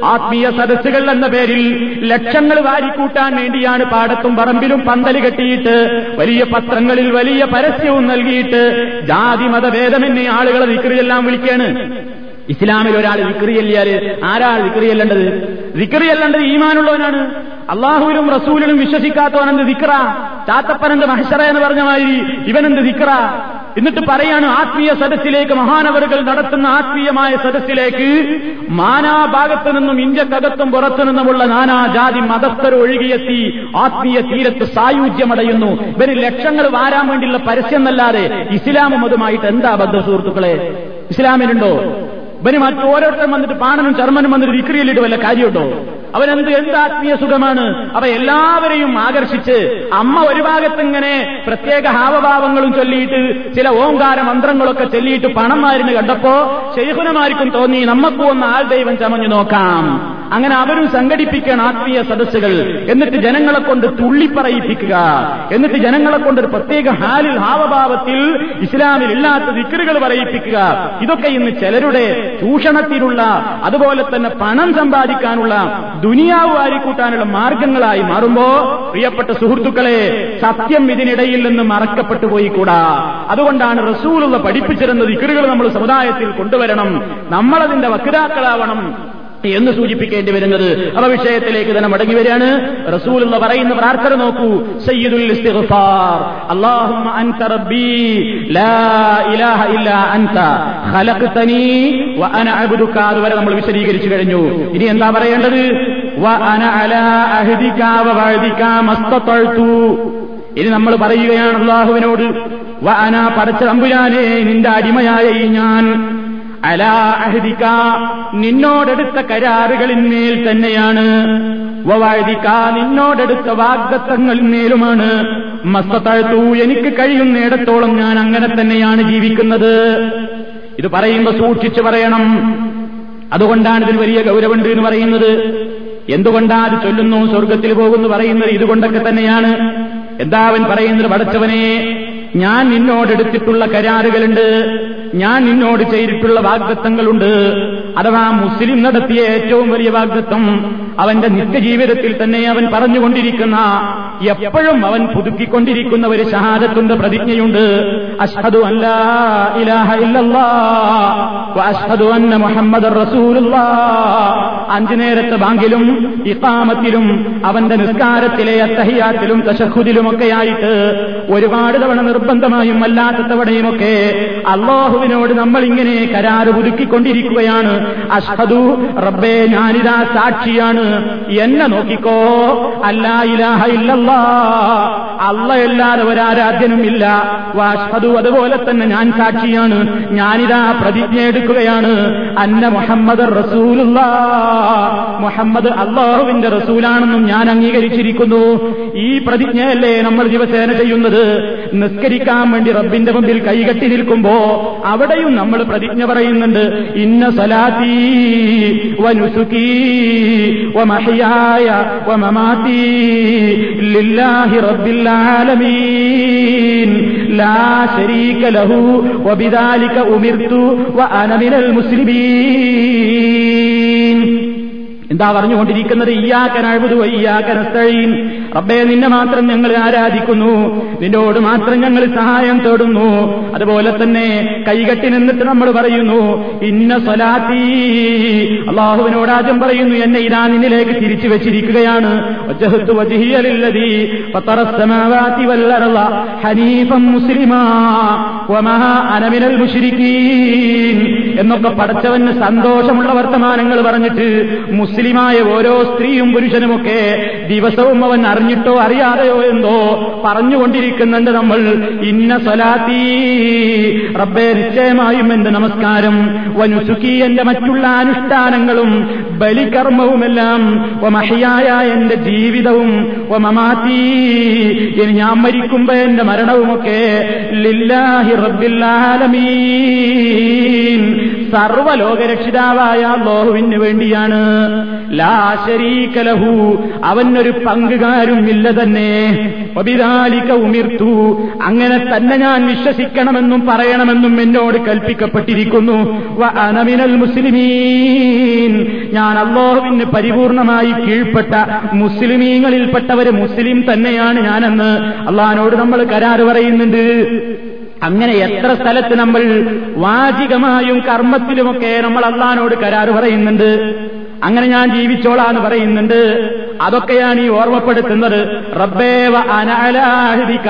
ആത്മീയ സദസ്സുകൾ എന്ന പേരിൽ ലക്ഷങ്ങൾ വാരിക്കൂട്ടാൻ വേണ്ടിയാണ് പാടത്തും പറമ്പിലും പന്തൽ കെട്ടിയിട്ട് വലിയ പത്രങ്ങളിൽ വലിയ പരസ്യവും നൽകിയിട്ട് ജാതി മതഭേദമെന്നെ ആളുകളെ ദിക്കറിയെല്ലാം വിളിക്കാണ്. ഇസ്ലാമിൽ ഒരാൾ വിക്രിയല്ലാൽ ആരാൾ വിക്രിയല്ലേണ്ടത് വിക്രിയല്ലേണ്ടത് ഈമാനുള്ളവനാണ്. അള്ളാഹുവിനും റസൂലിനും വിശ്വസിക്കാത്തവനെന്ത് ദിക്ര ചാത്തപ്പനെന്ത് മഹഷറ എന്ന് പറഞ്ഞ മാതിരി ഇവനെന്ത് ദിക്ര എന്നിട്ട് പറയാണ് ആത്മീയ സദസ്സിലേക്ക് മഹാനവറുകൾ നടത്തുന്ന ആത്മീയമായ സദസ്സിലേക്ക് മാനാഭാഗത്തു നിന്നും ഇന്ത്യക്കകത്തും പുറത്തു നിന്നുമുള്ള നാനാജാതി മതസ്ഥർ ഒഴുകിയെത്തി ആത്മീയ തീരത്ത് സായുജ്യമടയുന്നു. ഇവർ ലക്ഷങ്ങൾ വാരാൻ വേണ്ടിയുള്ള പരസ്യം എന്നല്ലാതെ ഇസ്ലാമും അതുമായിട്ട് എന്താ ബദ്ധ സുഹൃത്തുക്കളെ? ഇസ്ലാമിലുണ്ടോ? ഇവന് മറ്റു ഓരോരുത്തരും വന്നിട്ട് പാണനും ചർമ്മനും വന്നിട്ട് വിക്രിയിലിട്ട് വല്ല കാര്യമുണ്ടോ? അവനെന്ത് എന്ത് ആത്മീയ സുഖമാണ്? അവ എല്ലാവരെയും ആകർഷിച്ച് അമ്മ ഒരു ഭാഗത്തിങ്ങനെ പ്രത്യേക ഹാവഭാവങ്ങളും ചൊല്ലിയിട്ട് ചില ഓങ്കാര മന്ത്രങ്ങളൊക്കെ ചൊല്ലിയിട്ട് പണം മാറിന് കണ്ടപ്പോ ശൈഹുനമാർക്കും തോന്നി നമ്മക്കും ഒന്ന് ആൾ ദൈവം ചമഞ്ഞു നോക്കാം. അങ്ങനെ അവരും സംഘടിപ്പിക്കണം ആത്മീയ സദസ്സുകൾ. എന്നിട്ട് ജനങ്ങളെ കൊണ്ട് തുള്ളിപ്പറയിപ്പിക്കുക. എന്നിട്ട് ജനങ്ങളെ കൊണ്ട് ഒരു പ്രത്യേക ഹാലിൽ ഹാവഭാവത്തിൽ ഇസ്ലാമിൽ ഇല്ലാത്ത ദിക്കറുകൾ പറയിപ്പിക്കുക. ഇതൊക്കെ ഇന്ന് ചിലരുടെ ചൂഷണത്തിനുള്ള അതുപോലെ തന്നെ പണം സമ്പാദിക്കാനുള്ള ദുനിയാവ് വാരിക്കൂട്ടാനുള്ള മാർഗങ്ങളായി മാറുമ്പോ പ്രിയപ്പെട്ട സുഹൃത്തുക്കളെ സത്യം ഇതിനിടയിൽ നിന്ന് മറക്കപ്പെട്ടു പോയി പോയിക്കൂടാ. അതുകൊണ്ടാണ് റസൂലുള്ള പഠിപ്പിച്ചിരുന്ന ദിക്കറുകൾ നമ്മൾ സമുദായത്തിൽ കൊണ്ടുവരണം. നമ്മളതിന്റെ വക്താക്കളാവണം. എന്ന് സൂചിപ്പിക്കേണ്ടി വരുന്നത്. അവ വിഷയത്തിലേക്ക് തന്നെ മടങ്ങി വരികയാണ്. റസൂൽ എന്ന് പറയുന്ന പ്രാർത്ഥന നോക്കൂ? സയ്യിദുൽ ഇസ്തിഗ്ഫാർ. അൻത റബ്ബീ ലാ ഇലാഹ ഇല്ലാ അൻത ഖലഖ്തനീ വ അന അബ്ദുക അതുവരെ നമ്മൾ വിശദീകരിച്ചു കഴിഞ്ഞു. ഇനി എന്താ പറയേണ്ടത്? അന അലാ അഹ്ദിക വ വഅദിക മസ്തതഅതു ഇനി നമ്മൾ പറയുകയാണ് അള്ളാഹുവിനോട് വ അന പടച്ച തമ്പുരാനെ നിന്റെ അടിമയായ ഞാൻ അലാ അഹദിക്ക നിന്നോടെടുത്ത കരാറുകളിന്മേൽ തന്നെയാണ്. വവാഴ്തിക്ക നിന്നോടെടുത്ത വാഗ്ദത്തങ്ങളിന്മേലുമാണ് മസ്തത്താഴ്ത്തു എനിക്ക് കഴിയുന്നിടത്തോളം ഞാൻ അങ്ങനെ തന്നെയാണ് ജീവിക്കുന്നത്. ഇത് പറയുമ്പോ സൂക്ഷിച്ചു പറയണം. അതുകൊണ്ടാണ് ഇതിൽ വലിയ ഗൗരവമുണ്ട് എന്ന് പറയുന്നത്. എന്തുകൊണ്ടാ അത് ചൊല്ലുന്നു സ്വർഗത്തിൽ പോകുന്നു പറയുന്നത് ഇതുകൊണ്ടൊക്കെ തന്നെയാണ്. എന്താ അവൻ പറയുന്നത്? പടച്ചവനെ ഞാൻ നിന്നോടെടുത്തിട്ടുള്ള കരാറുകളുണ്ട്. ഞാൻ നിന്നോട് ചെയ്തിട്ടുള്ള വാഗ്ദത്തങ്ങളുണ്ട്. അഥവാ മുസ്ലിം നടത്തിയ ഏറ്റവും വലിയ വാഗ്ദത്വം അവന്റെ നിത്യജീവിതത്തിൽ തന്നെ അവൻ പറഞ്ഞുകൊണ്ടിരിക്കുന്ന എപ്പോഴും അവൻ പുതുക്കിക്കൊണ്ടിരിക്കുന്ന ഒരു ഷഹാദത്തുണ്ട് പ്രതിജ്ഞയുണ്ട്. അഷ്ഹദു അഷ്ഹദു അന്ന മുഹമ്മദ് അഞ്ചു നേരത്തെ ബാങ്കിലും ഇഖാമത്തിലും അവന്റെ നിസ്കാരത്തിലെ അത്തഹിയാത്തിലും തശഹുദിലുമൊക്കെയായിട്ട് ഒരുപാട് തവണ നിർബന്ധമായും അല്ലാത്ത തവണയുമൊക്കെ അള്ളാഹുവിനോട് നമ്മൾ ഇങ്ങനെ കരാറ് പുതുക്കിക്കൊണ്ടിരിക്കുകയാണ്. അഷ്ഹദു റബ്ബേ ഞാനിതാ സാക്ഷിയാണ്. എന്നെ നോക്കിക്കോ. അല്ലാ ഇലാഹ ഇല്ലല്ലാ. അല്ലയല്ലാതെ ഒരാരാധ്യനും ഇല്ല. വാഷ്ഹദു അതുപോലെ തന്നെ ഞാൻ സാക്ഷിയാണ്. ഞാനിതാ പ്രതിജ്ഞ എടുക്കുകയാണ്. അന്ന മുഹമ്മദ് റസൂലുള്ള. മുഹമ്മദ് അള്ളാഹുവിന്റെ റസൂലാണെന്നും ഞാൻ അംഗീകരിച്ചിരിക്കുന്നു. ഈ പ്രതിജ്ഞയല്ലേ നമ്മൾ ദിവസേന ചെയ്യുന്നത്? നിസ്കരിക്കാൻ വേണ്ടി റബ്ബിന്റെ മുമ്പിൽ കൈകെട്ടി നിൽക്കുമ്പോ അവിടെയും നമ്മൾ പ്രതിജ്ഞ പറയുന്നുണ്ട്. ഇന്ന സലാത്തി വനുസുക്കി വമഹിയായ വമമാതി ലില്ലാഹി റബ്ബിൽ ആലമീൻ ലാ ശരീക ലഹു വബിദാലിക ഉമിർതു വഅന മിനൽ മുസ്ലിമീൻ എന്താ പറഞ്ഞുകൊണ്ടിരിക്കുന്നത്? ഇയ്യാക്കനഴുതു റബ്ബേ നിന്നെ മാത്രം ഞങ്ങൾ ആരാധിക്കുന്നു. നിന്നോട് മാത്രം ഞങ്ങൾ സഹായം തേടുന്നു. അതുപോലെ തന്നെ കൈകെട്ടി നിന്നിട്ട് നമ്മൾ പറയുന്നു ഇന്ന സ്വലാത്തി. അള്ളാഹുവിനോട് ആദ്യം പറയുന്നു എന്നെ ഇതാ നിന്നിലേക്ക് തിരിച്ചു വെച്ചിരിക്കുകയാണ്. എന്നൊക്കെ പടച്ചവന് സന്തോഷമുള്ള വർത്തമാനങ്ങൾ പറഞ്ഞിട്ട് മുസ്ലിമായ ഓരോ സ്ത്രീയും പുരുഷനുമൊക്കെ ദിവസവും അവൻ അറിഞ്ഞിട്ടോ അറിയാതെയോ എന്തോ പറഞ്ഞുകൊണ്ടിരിക്കുന്നുണ്ട് നമ്മൾ. ഇന്ന സ്വലാത്തീ. റബ്ബേ നിശ്ചയമായും എന്റെ നമസ്കാരം. വനുസുക്കി എന്റെ മറ്റുള്ള അനുഷ്ഠാനങ്ങളും ബലികർമ്മവുമെല്ലാം മഹിയായ എന്റെ ജീവിതവും മമാത്തി ഇനി ഞാൻ മരിക്കുമ്പോ എന്റെ മരണവുമൊക്കെ ലില്ലാഹി റബ്ബില്ലാലമീൻ സർവലോകരക്ഷിതാവായ ലോഹുവിന് വേണ്ടിയാണ്. ലാശരീകലഹു അവനൊരു പങ്കുകാരും ഇല്ല തന്നെ. ഒബിതാലിക ഉമിർത്തു. അങ്ങനെ തന്നെ ഞാൻ വിശ്വസിക്കണമെന്നും പറയണമെന്നും എന്നോട് കൽപ്പിക്കപ്പെട്ടിരിക്കുന്നു. അനമിനൽ മുസ്ലിമീൻ. ഞാൻ അള്ളാഹുവിന് പരിപൂർണമായി കീഴ്പ്പെട്ട മുസ്ലിമീങ്ങളിൽപ്പെട്ടവര് മുസ്ലിം തന്നെയാണ് ഞാനെന്ന് അള്ളഹാനോട് നമ്മൾ കരാറ് പറയുന്നുണ്ട്. അങ്ങനെ എത്ര സ്ഥലത്ത് നമ്മൾ വാചികമായും കർമ്മത്തിലുമൊക്കെ നമ്മൾ അള്ളഹാനോട് കരാറ് പറയുന്നുണ്ട്? അങ്ങനെ ഞാൻ ജീവിച്ചോളാന്ന് പറയുന്നുണ്ട്. അതൊക്കെയാണ് ഈ ഓർമ്മപ്പെടുത്തുന്നത്. റബ്ബേവ അനാലാഹിരിക്ക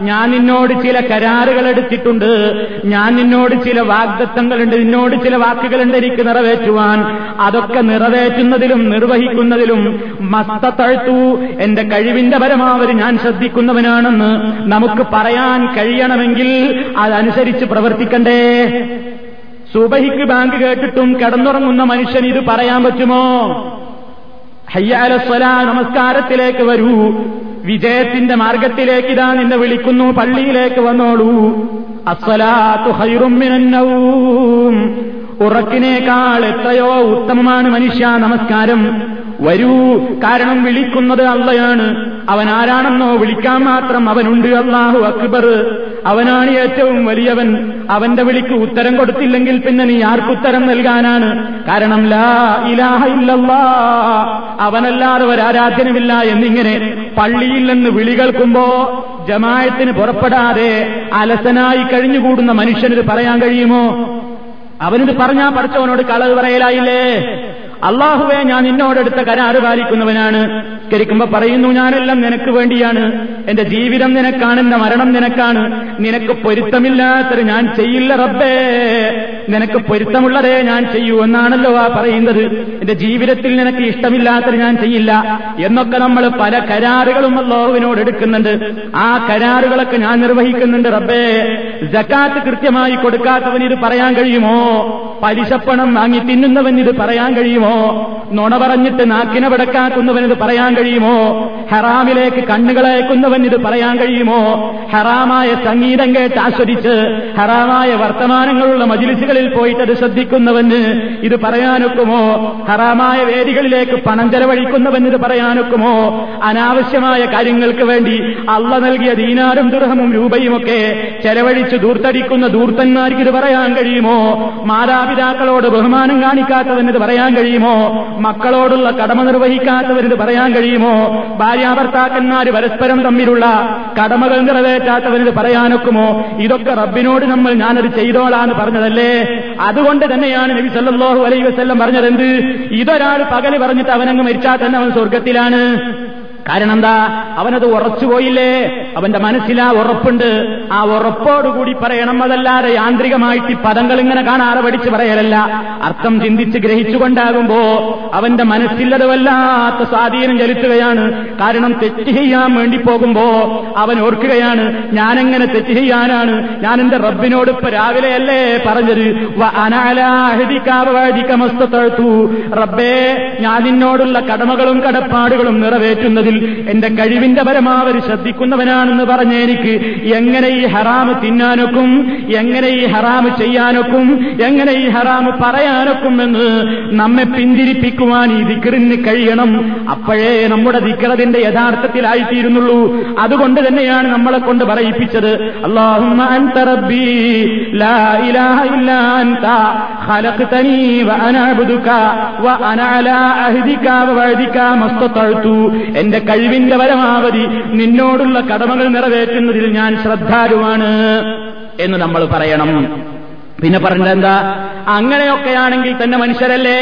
ഞാൻ നിന്നോട് ചില കരാറുകൾ എടുത്തിട്ടുണ്ട്. ഞാൻ നിന്നോട് ചില വാഗ്ദത്തങ്ങളുണ്ട്. നിന്നോട് ചില വാക്കുകളുണ്ട് എനിക്ക് നിറവേറ്റുവാൻ. അതൊക്കെ നിറവേറ്റുന്നതിലും നിർവഹിക്കുന്നതിലും മസ്തത്തഴുത്തു എന്റെ കഴിവിന്റെ പരമാവധി ഞാൻ ശ്രദ്ധിക്കുന്നവനാണെന്ന് നമുക്ക് പറയാൻ കഴിയണമെങ്കിൽ അതനുസരിച്ച് പ്രവർത്തിക്കണ്ടേ. സുബഹിക്ക് ബാങ്ക് കേട്ടിട്ടും കിടന്നുറങ്ങുന്ന മനുഷ്യൻ ഇത് പറയാൻ പറ്റുമോ? ഹയ്യാലസ്വല നമസ്കാരത്തിലേക്ക് വരൂ. വിജയത്തിന്റെ മാർഗത്തിലേക്ക് ഇതാ നിന്നെ വിളിക്കുന്നു. പള്ളിയിലേക്ക് വന്നോളൂ. അസ്വലാത്തു ഹൈറുമ്മിനൂ ഉറക്കിനേക്കാൾ എത്രയോ ഉത്തമമാണ് മനുഷ്യ നമസ്കാരം. വരൂ. കാരണം വിളിക്കുന്നത് അള്ളയാണ്. അവൻ ആരാണെന്നോ വിളിക്കാൻ മാത്രം അവനുണ്ട്. അള്ളാഹു അക്ബർ. അവനാണ് ഏറ്റവും വലിയവൻ. അവന്റെ വിളിക്ക് ഉത്തരം കൊടുത്തില്ലെങ്കിൽ പിന്നെ നീ ആർക്കുത്തരം നൽകാനാണ്? കാരണം ലാ ഇലാഹ ഇല്ലല്ലാ. അവനല്ലാതെ ഒരാരാധനമില്ല എന്നിങ്ങനെ പള്ളിയിൽ നിന്ന് വിളി കേൾക്കുമ്പോ ജമായത്തിന് പുറപ്പെടാതെ അലസനായി കഴിഞ്ഞുകൂടുന്ന മനുഷ്യനിത് പറയാൻ കഴിയുമോ? അവനിത് പറഞ്ഞാ പഠിച്ചവനോട് കളവ് പറയലായില്ലേ? അള്ളാഹുവെ ഞാൻ നിന്നോടടുത്ത കരാറ് പാലിക്കുന്നവനാണ്. കരിക്കുമ്പോ പറയുന്നു ഞാനെല്ലാം നിനക്ക് വേണ്ടിയാണ്. എന്റെ ജീവിതം നിനക്കാണ് എന്റെ മരണം നിനക്കാണ്. നിനക്ക് പൊരുത്തമില്ലാത്തത് ഞാൻ ചെയ്യില്ല റബ്ബേ. നിനക്ക് പൊരുത്തമുള്ളതേ ഞാൻ ചെയ്യൂ എന്നാണല്ലോ ആ പറയുന്നത്. എന്റെ ജീവിതത്തിൽ നിനക്ക് ഇഷ്ടമില്ലാത്തത് ഞാൻ ചെയ്യില്ല. എന്നൊക്കെ നമ്മൾ പല കരാറുകളും അള്ളാഹുവിനോട് എടുക്കുന്നുണ്ട്. ആ കരാറുകളൊക്കെ ഞാൻ നിർവഹിക്കുന്നുണ്ട് റബ്ബേ. ജക്കാത്ത് കൃത്യമായി കൊടുക്കാത്തവൻ ഇത് പറയാൻ കഴിയുമോ? പലിശപ്പണം വാങ്ങി തിന്നുന്നവൻ ഇത് പറയാൻ കഴിയുമോ? നുണ പറഞ്ഞിട്ട് നാക്കിനെ വിടക്കാക്കുന്നവൻ ഇത് പറയാൻ കഴിയുമോ? ഹറാമിലേക്ക് കണ്ണുകളയക്കുന്നവൻ ഇത് പറയാൻ കഴിയുമോ? ഹറാമായ സംഗീതം കേട്ട് ആസ്വദിച്ച് ഹറാമായ വർത്തമാനങ്ങളുള്ള മജിലിസുകളിൽ പോയിട്ട് അത് ശ്രദ്ധിക്കുന്നവന് ഇത് പറയാനൊക്കുമോ? ഹറാമായ വേദികളിലേക്ക് പണം ചെലവഴിക്കുന്നവന് ഇത് പറയാനൊക്കുമോ? അനാവശ്യമായ കാര്യങ്ങൾക്ക് വേണ്ടി അള്ള നൽകിയ ദീനാരും ദുർഹമും രൂപയുമൊക്കെ ചെലവഴിച്ച് ദൂർത്തടിക്കുന്ന ദൂർത്തന്മാർക്ക് ഇത് പറയാൻ കഴിയുമോ? മാതാപിതാക്കളോട് ബഹുമാനം കാണിക്കാത്തവന് ഇത് പറയാൻ കഴിയുമോ? മക്കളോടുള്ള കടമ നിർവഹിക്കാത്തവന് ഇത് പറയാൻ കഴിയുമോ? ഭാര്യാഭർത്താക്കന്മാര് പരസ്പരം തമ്മിലുള്ള കടമകൾ നിറവേറ്റാത്തവന് ഇത് പറയാനൊക്കുമോ? ഇതൊക്കെ റബ്ബിനോട് നമ്മൾ ഞാനത് ചെയ്തോളാന്ന് പറഞ്ഞതല്ലേ? അതുകൊണ്ട് തന്നെയാണ് നബി സല്ലല്ലാഹു അലൈഹി പറഞ്ഞത് എന്ത് ഇതൊരാൾ പകൽ പറഞ്ഞിട്ട് അവനങ്ങ് മരിച്ചാൽ തന്നെ അവൻ സ്വർഗത്തിലാണ് കാരണം എന്താ അവനത് ഉറച്ചുപോയില്ലേ അവന്റെ മനസ്സിൽ ആ ഉറപ്പുണ്ട്. ആ ഉറപ്പോടുകൂടി പറയണം അതല്ലാതെ യാന്ത്രികമായിട്ട് പദങ്ങൾ ഇങ്ങനെ കാണാതെ പഠിച്ച് പറയലല്ല. അർത്ഥം ചിന്തിച്ച് ഗ്രഹിച്ചുകൊണ്ടാകുമ്പോ അവന്റെ മനസ്സിലത് വല്ലാത്ത സ്വാധീനം ചെലുത്തുകയാണ്. കാരണം തെറ്റ് ചെയ്യാൻ വേണ്ടി പോകുമ്പോ അവൻ ഓർക്കുകയാണ് ഞാനെങ്ങനെ തെറ്റ് ചെയ്യാനാണ്? ഞാൻ എന്റെ റബ്ബിനോട് ഇപ്പൊ രാവിലെയല്ലേ പറഞ്ഞത്? റബ്ബേ ഞാൻ നിന്നോടുള്ള കടമകളും കടപ്പാടുകളും നിറവേറ്റുന്നതിൽ എന്റെ കഴിവിന്റെ പരമാവധി ശ്രദ്ധിക്കുന്നവനാണെന്ന് പറഞ്ഞ എനിക്ക് എങ്ങനെ ഈ ഹറാമ് തിന്നാനൊക്കും എങ്ങനെ ഈ ഹറാമ് ചെയ്യാനൊക്കും എങ്ങനെ ഈ ഹറാമ് പറയാനൊക്കും എന്ന് നമ്മെ പിന്തിരിപ്പിക്കുവാൻ ഈ ദിക്കറിന് കഴിയണം. അപ്പോഴേ നമ്മുടെ ദിക്കറതിന്റെ യഥാർത്ഥത്തിലായിത്തീരുന്നുള്ളൂ. അതുകൊണ്ട് തന്നെയാണ് നമ്മളെ കൊണ്ട് പറയിപ്പിച്ചത്. അള്ളാഹുമ്മ അൻത എന്റെ കഴിവിന്റെ പരമാവധി നിന്നോടുള്ള കടമകൾ നിറവേറ്റുന്നതിൽ ഞാൻ ശ്രദ്ധാലുവാണ് എന്ന് നമ്മൾ പറയണം. പിന്നെ പറഞ്ഞത് എന്താ? അങ്ങനെയൊക്കെയാണെങ്കിൽ തന്നെ മനുഷ്യരല്ലേ?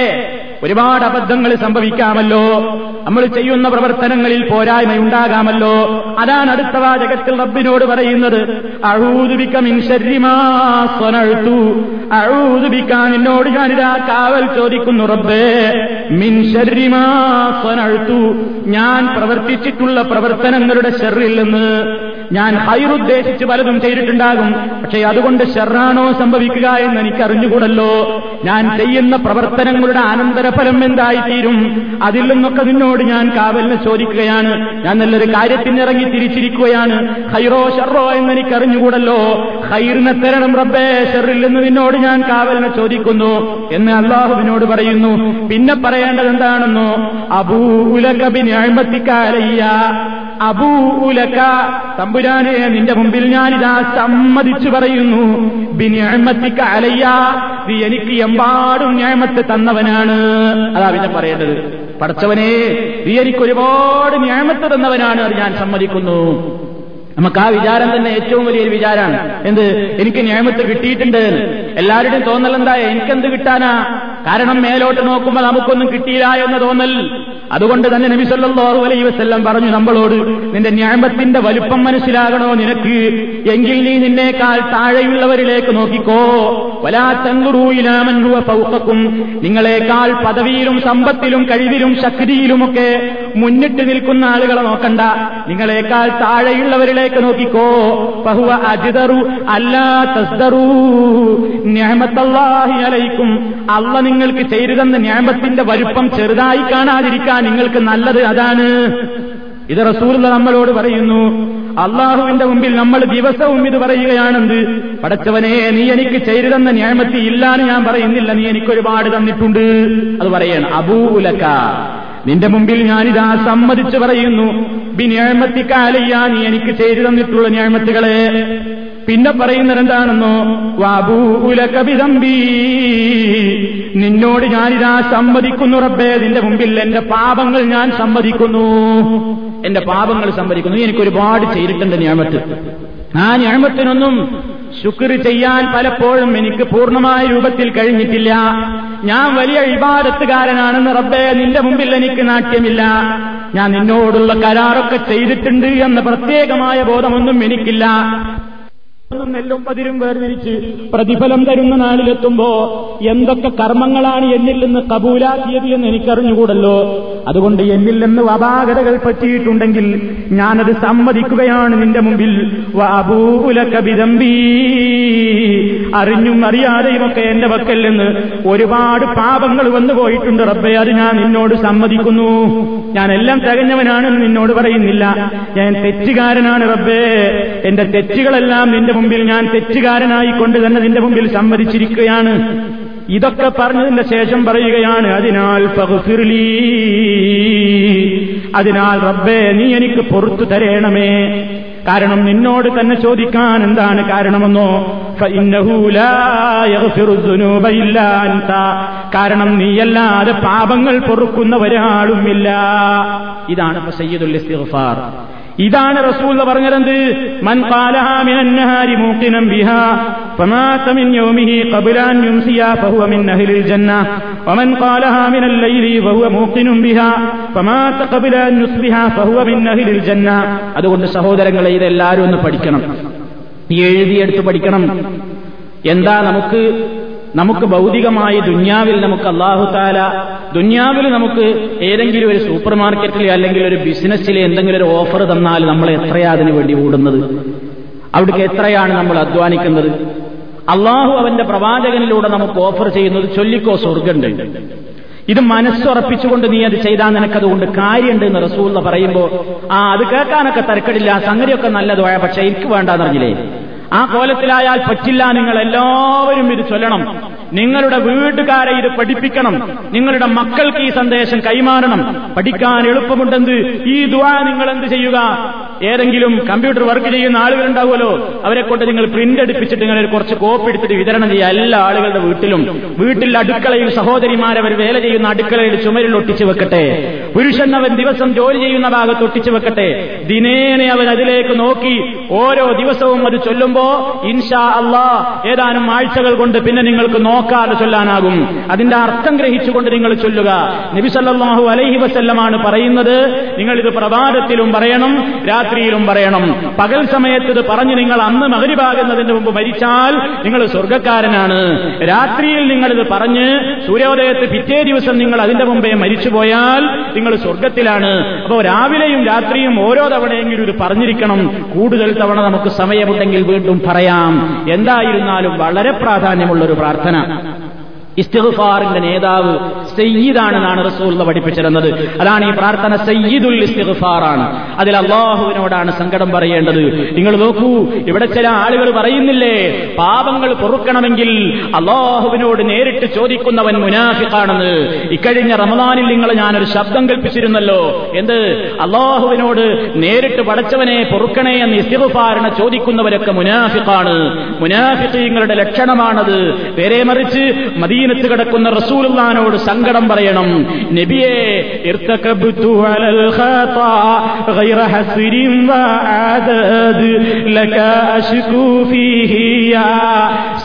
ഒരുപാട് അബദ്ധങ്ങൾ സംഭവിക്കാമല്ലോ. നമ്മൾ ചെയ്യുന്ന പ്രവർത്തനങ്ങളിൽ പോരായ്മയുണ്ടാകാമല്ലോ. അതാണ് അടുത്ത വാചകത്തിൽ റബ്ബിനോട് പറയുന്നത്. എന്നോട് ഞാനിതാ കാവൽ ചോദിക്കുന്നു റബ്ബേ മിൻഷരിമാനഴ്ത്തു ഞാൻ പ്രവർത്തിച്ചിട്ടുള്ള പ്രവർത്തനങ്ങളുടെ ഷെറിൽ നിന്ന് ഞാൻ ഹൈറുദ്ദേശിച്ച് പലതും ചെയ്തിട്ടുണ്ടാകും. പക്ഷേ അതുകൊണ്ട് ഷെറാണോ സംഭവിക്കുക എന്ന് എനിക്ക് അറിഞ്ഞുകൂടല്ലോ ഞാൻ ചെയ്യുന്ന പ്രവർത്തനങ്ങളുടെ അനന്തരഫലം എന്തായിത്തീരും? അതിൽ നിന്നൊക്കെ നിന്നോട് ഞാൻ കാവലിന് ചോദിക്കുകയാണ്. ഞാൻ നല്ലൊരു കാര്യത്തിനിറങ്ങി തിരിച്ചിരിക്കുകയാണ്. ഹൈറോ ഷെറോ എന്ന് എനിക്ക് അറിഞ്ഞുകൂടല്ലോ ഹൈറിനെ തരണം റബ്ബേ ഷെറിൽ നിന്ന് നിന്നോട് ഞാൻ കാവലിനെ ചോദിക്കുന്നു എന്ന് അള്ളാഹുവിനോട് പറയുന്നു. പിന്നെ പറയേണ്ടത് എന്താണെന്നോ അബൂലകബിന് അഴിമത്തിക്കാലയ്യ അബൂലക തമ്പുരാനെ നിന്റെ മുമ്പിൽ ഞാനിതാ സമ്മതിച്ചു പറയുന്നു. ബിനിയമ്മത്തിക്ക അലയ്യ നീ എനിക്ക് എമ്പാടും ഞാമത്ത് തന്നവനാണ്. അതാ പിന്നെ പറയേണ്ടത്. പടച്ചവനെ നീ എനിക്ക് ഒരുപാട് ഞാമത്ത് തന്നവനാണ് അത് ഞാൻ സമ്മതിക്കുന്നു. നമുക്ക് ആ വിചാരം തന്നെ ഏറ്റവും വലിയൊരു വിചാരമാണ്. എന്ത്? എനിക്ക് ഞാമത്ത് കിട്ടിയിട്ടുണ്ട്. എല്ലാവരുടെയും തോന്നൽ എന്താ? എനിക്കെന്ത് കിട്ടാനാ? കാരണം മേലോട്ട് നോക്കുമ്പോൾ നമുക്കൊന്നും കിട്ടിയില്ല എന്ന തോന്നൽ. അതുകൊണ്ട് തന്നെ നബി സല്ലല്ലാഹു അലൈഹി വസല്ലം പറഞ്ഞു നമ്മളോട് നിന്റെ ന്യായത്തിന്റെ വലുപ്പം മനസ്സിലാകണോ നിനക്ക്? എങ്കിൽ നീ നിന്നേക്കാൾ താഴെയുള്ളവരിലേക്ക് നോക്കിക്കോ. വലാ തങ്കുറൂയിലാമൻറുവ പൗക്കും നിങ്ങളെക്കാൾ പദവിയിലും സമ്പത്തിലും കഴിവിലും ശക്തിയിലുമൊക്കെ മുന്നിട്ട് നിൽക്കുന്ന ആളുകളെ നോക്കണ്ട. നിങ്ങളെക്കാൾ താഴെയുള്ളവരിലേക്ക് നോക്കിക്കോ. പഹുവ അജിതറു അല്ലാ തസ്തറൂ അലൈക്കും. അള്ള നിങ്ങൾക്ക് ചെയ്തു ഞാമ്പത്തിന്റെ വലുപ്പം ചെറുതായി കാണാതിരിക്കാൻ നിങ്ങൾക്ക് നല്ലത് അതാണ്. ഇത് റസൂലുള്ള നമ്മളോട് പറയുന്നു അള്ളാഹുവിന്റെ മുമ്പിൽ നമ്മൾ ദിവസവും ഇത് പറയുകയാണെന്ത്? പടച്ചവനെ നീ എനിക്ക് ചെയ്തു തന്ന ന്യായമത്തി ഇല്ലാന്ന് ഞാൻ പറയുന്നില്ല നീ എനിക്ക് ഒരുപാട് തന്നിട്ടുണ്ട്. അത് പറയണം അബൂലക്ക നിന്റെ മുമ്പിൽ ഞാനിതാ സമ്മതിച്ചു പറയുന്നു ബി ന്യായമത്തിക്കാലയ്യ നീ എനിക്ക് ചെയ്തു തന്നിട്ടുള്ള ന്യായമത്തുകളെ പിന്നെ പറയുന്നത് എന്താണെന്നോ? വാബൂലകബിതമ്പി നിന്നോട് ഞാനിതാ സമ്മതിക്കുന്നു റബ്ബേ. നിന്റെ മുമ്പിൽ എന്റെ പാപങ്ങൾ ഞാൻ സമ്മതിക്കുന്നു. എന്റെ പാപങ്ങൾ സമ്മതിക്കുന്നു. എനിക്ക് ഒരുപാട് ചെയ്തിട്ടുണ്ട് ഞാമത്ത്. ആ ഞാമത്തിനൊന്നും ശുക്ർ ചെയ്യാൻ പലപ്പോഴും എനിക്ക് പൂർണമായ രൂപത്തിൽ കഴിഞ്ഞിട്ടില്ല. ഞാൻ വലിയ ഇബാദത്തുകാരനാണെന്ന് റബ്ബേ നിന്റെ മുമ്പിൽ എനിക്ക് നാട്യമില്ല. ഞാൻ നിന്നോടുള്ള കരാറൊക്കെ ചെയ്തിട്ടുണ്ട് എന്ന പ്രത്യേകമായ ബോധമൊന്നും എനിക്കില്ല. നെല്ലും പതിരും വേർതിരിച്ച് പ്രതിഫലം തരുന്ന നാളിലെത്തുമ്പോ എന്തൊക്കെ കർമ്മങ്ങളാണ് എന്നിൽ നിന്ന് കബൂലാക്കിയത് എന്ന് എനിക്കറിഞ്ഞുകൂടല്ലോ. അതുകൊണ്ട് എന്നിൽ നിന്ന് അപാകതകൾ പറ്റിയിട്ടുണ്ടെങ്കിൽ ഞാനത് സമ്മതിക്കുകയാണ് നിന്റെ മുമ്പിൽ. അറിഞ്ഞും അറിയാതെയുമൊക്കെ എന്റെ വക്കൽ നിന്ന് ഒരുപാട് പാപങ്ങൾ വന്നു പോയിട്ടുണ്ട് റബ്ബെ അത് ഞാൻ നിന്നോട് സമ്മതിക്കുന്നു. ഞാൻ എല്ലാം തികഞ്ഞവനാണെന്ന് നിന്നോട് പറയുന്നില്ല. ഞാൻ തെറ്റുകാരനാണ് റബ്ബേ. എന്റെ തെറ്റുകളെല്ലാം നിന്റെ മുമ്പിൽ ഞാൻ തെറ്റുകാരനായിക്കൊണ്ട് തന്നെ നിന്റെ മുമ്പിൽ സമ്മതിച്ചിരിക്കുകയാണ് ഇതൊക്കെ പറഞ്ഞതിന്റെ ശേഷം പറയുകയാണ് അതിനാൽ ഫഗ്ഫിർലീ. അതിനാൽ റബ്ബേ നീ എനിക്ക് പുറത്തു തരേണമേ. കാരണം നിന്നോട് തന്നെ ചോദിക്കാൻ എന്താണ് കാരണമെന്നോ? കാരണം നീയല്ലാതെ പാപങ്ങൾ പൊറുക്കുന്ന ഒരാളുമില്ല ഇതാണ് സയ്യിദുൽ ഇസ്തിഗ്ഫാർ. ഇതാണ് റസൂൽ പറഞ്ഞതെന്ത് മൻ ഖാലഹാ മിനൻ നഹാരി മൂഖിനം ബിഹാ فمات من يومه قبل أن يمسي فهو من أهل الجنة ومن قالها من الليل فهو موقن بها فمات قبل أن يصبح فهو من أهل الجنة അതുകൊണ്ട് സഹോദരങ്ങളെ ഇതെല്ലാവരും ഒന്ന് പഠിക്കണം ഈ എഴുതിയെടുത്ത് പഠിക്കണം എന്താ നമുക്ക് നമുക്ക് ഭൗതികമായി ദുന്യാവിൽ നമുക്ക് അള്ളാഹു താല ദുന്യാവിൽ നമുക്ക് ഏതെങ്കിലും ഒരു സൂപ്പർ മാർക്കറ്റിൽ അല്ലെങ്കിൽ ഒരു ബിസിനസ്സിലെ എന്തെങ്കിലും ഒരു ഓഫർ തന്നാൽ നമ്മൾ എത്രയാ അതിനു വേണ്ടി ഓടുന്നത്? അവിടേക്ക് എത്രയാണ് നമ്മൾ അധ്വാനിക്കുന്നത്? അള്ളാഹു അവന്റെ പ്രവാചകനിലൂടെ നമുക്ക് ഓഫർ ചെയ്യുന്നത് ചൊല്ലിക്കോ സ്വർഗണ്ട്. ഇത് മനസ്സുറപ്പിച്ചുകൊണ്ട് നീ അത് ചെയ്താൽ നിനക്കതുകൊണ്ട് കാര്യമുണ്ട് എന്ന് റസൂൽ പറയുമ്പോൾ ആ അത് കേൾക്കാനൊക്കെ തരക്കടില്ല സംഗതിയൊക്കെ നല്ലതുമായ പക്ഷേ എനിക്ക് വേണ്ടാന്നറിഞ്ഞില്ലേ ആ കോലത്തിലായാൽ പറ്റില്ല നിങ്ങൾ എല്ലാവരും ഇത് ചൊല്ലണം. നിങ്ങളുടെ വീട്ടുകാരെ ഇത് പഠിപ്പിക്കണം. നിങ്ങളുടെ മക്കൾക്ക് ഈ സന്ദേശം കൈമാറണം. പഠിക്കാൻ എളുപ്പമുണ്ടെന്ന് ഈ ദുആ നിങ്ങൾ എന്ത് ചെയ്യുക? ഏതെങ്കിലും കമ്പ്യൂട്ടർ വർക്ക് ചെയ്യുന്ന ആളുകളുണ്ടാവുമല്ലോ. അവരെ കൊണ്ട് നിങ്ങൾ പ്രിന്റ് എടുപ്പിച്ചിട്ട് നിങ്ങൾ കുറച്ച് കോപ്പി എടുത്തിട്ട് വിതരണം ചെയ്യുക എല്ലാ ആളുകളുടെ വീട്ടിലും. വീട്ടിൽ അടുക്കളയിൽ അവർ വേല ചെയ്യുന്ന അടുക്കളയിൽ ചുമരിൽ ഒട്ടിച്ചു വെക്കട്ടെ. പുരുഷൻ അവൻ ദിവസം ജോലി ചെയ്യുന്ന ഭാഗത്ത് ഒട്ടിച്ചു വെക്കട്ടെ. ദിനേനെ അവൻ അതിലേക്ക് നോക്കി. ഓരോ ദിവസവും അത് ചൊല്ലുമ്പോ ഇൻഷാ അള്ളാ ഏതാനും ആഴ്ചകൾ കൊണ്ട് പിന്നെ നിങ്ങൾക്ക് നോക്കാതെ ചൊല്ലാനാകും. അതിന്റെ അർത്ഥം ഗ്രഹിച്ചുകൊണ്ട് നിങ്ങൾ ചൊല്ലുക. നബിസല്ലാഹു അലൈഹി വസല്ലമാണ് പറയുന്നത്. നിങ്ങൾ ഇത് പ്രഭാതത്തിലും പറയണം രാത്രിയിലും പറയണം. പകൽ സമയത്ത് ഇത് പറഞ്ഞ് നിങ്ങൾ അന്ന് മകരിപാകുന്നതിന് മുമ്പ് മരിച്ചാൽ നിങ്ങൾ സ്വർഗക്കാരനാണ് രാത്രിയിൽ നിങ്ങൾ ഇത് പറഞ്ഞ് സൂര്യോദയത്ത് പിറ്റേ ദിവസം നിങ്ങൾ അതിന്റെ മുമ്പേ മരിച്ചുപോയാൽ നിങ്ങൾ സ്വർഗത്തിലാണ് അപ്പോൾ രാവിലെയും രാത്രിയും ഓരോ തവണയെങ്കിലും ഇത് പറഞ്ഞിരിക്കണം. കൂടുതൽ തവണ നമുക്ക് സമയമുണ്ടെങ്കിൽ വീണ്ടും പറയാം. എന്തായിരുന്നാലും വളരെ പ്രാധാന്യമുള്ള ഒരു പ്രാർത്ഥന ഇസ്തിഗ്ഫാറിന്റെ നേതാവ് സയ്യിദാണെന്നാണ് റസൂൽ പഠിപ്പിച്ചിരുന്നത്. അതാണ് ഈ പ്രാർത്ഥന സയ്യിദുൽ ഇസ്തിഗ്ഫാറാണ്. അതിൽ അള്ളാഹുവിനോടാണ് സങ്കടം പറയേണ്ടത്. നിങ്ങൾ നോക്കൂ ഇവിടെ ചില ആളുകൾ പറയുന്നില്ലേ പാപങ്ങൾ പൊറുക്കണമെങ്കിൽ അള്ളാഹുവിനോട് നേരിട്ട് ചോദിക്കുന്നവൻ മുനാഫിഖാണെന്ന്. ഇക്കഴിഞ്ഞ റമദാനിൽ നിങ്ങൾ ഞാനൊരു ശബ്ദം കൽപ്പിച്ചിരുന്നല്ലോ എന്ത്? അള്ളാഹുവിനോട് നേരിട്ട് പടച്ചവനെ പൊറുക്കണേ എന്ന് ഇസ്തിഹുഫാറിനെ ചോദിക്കുന്നവരൊക്കെ മുനാഫിഖാണ്. മുനാഫിഖീങ്ങളുടെ ലക്ഷണമാണത്. നേരെ മറിച്ച് മദീന മദീനത്ത് കിടക്കുന്ന റസൂലുള്ളാനോട് സങ്കടം പറയണം. നബിയെ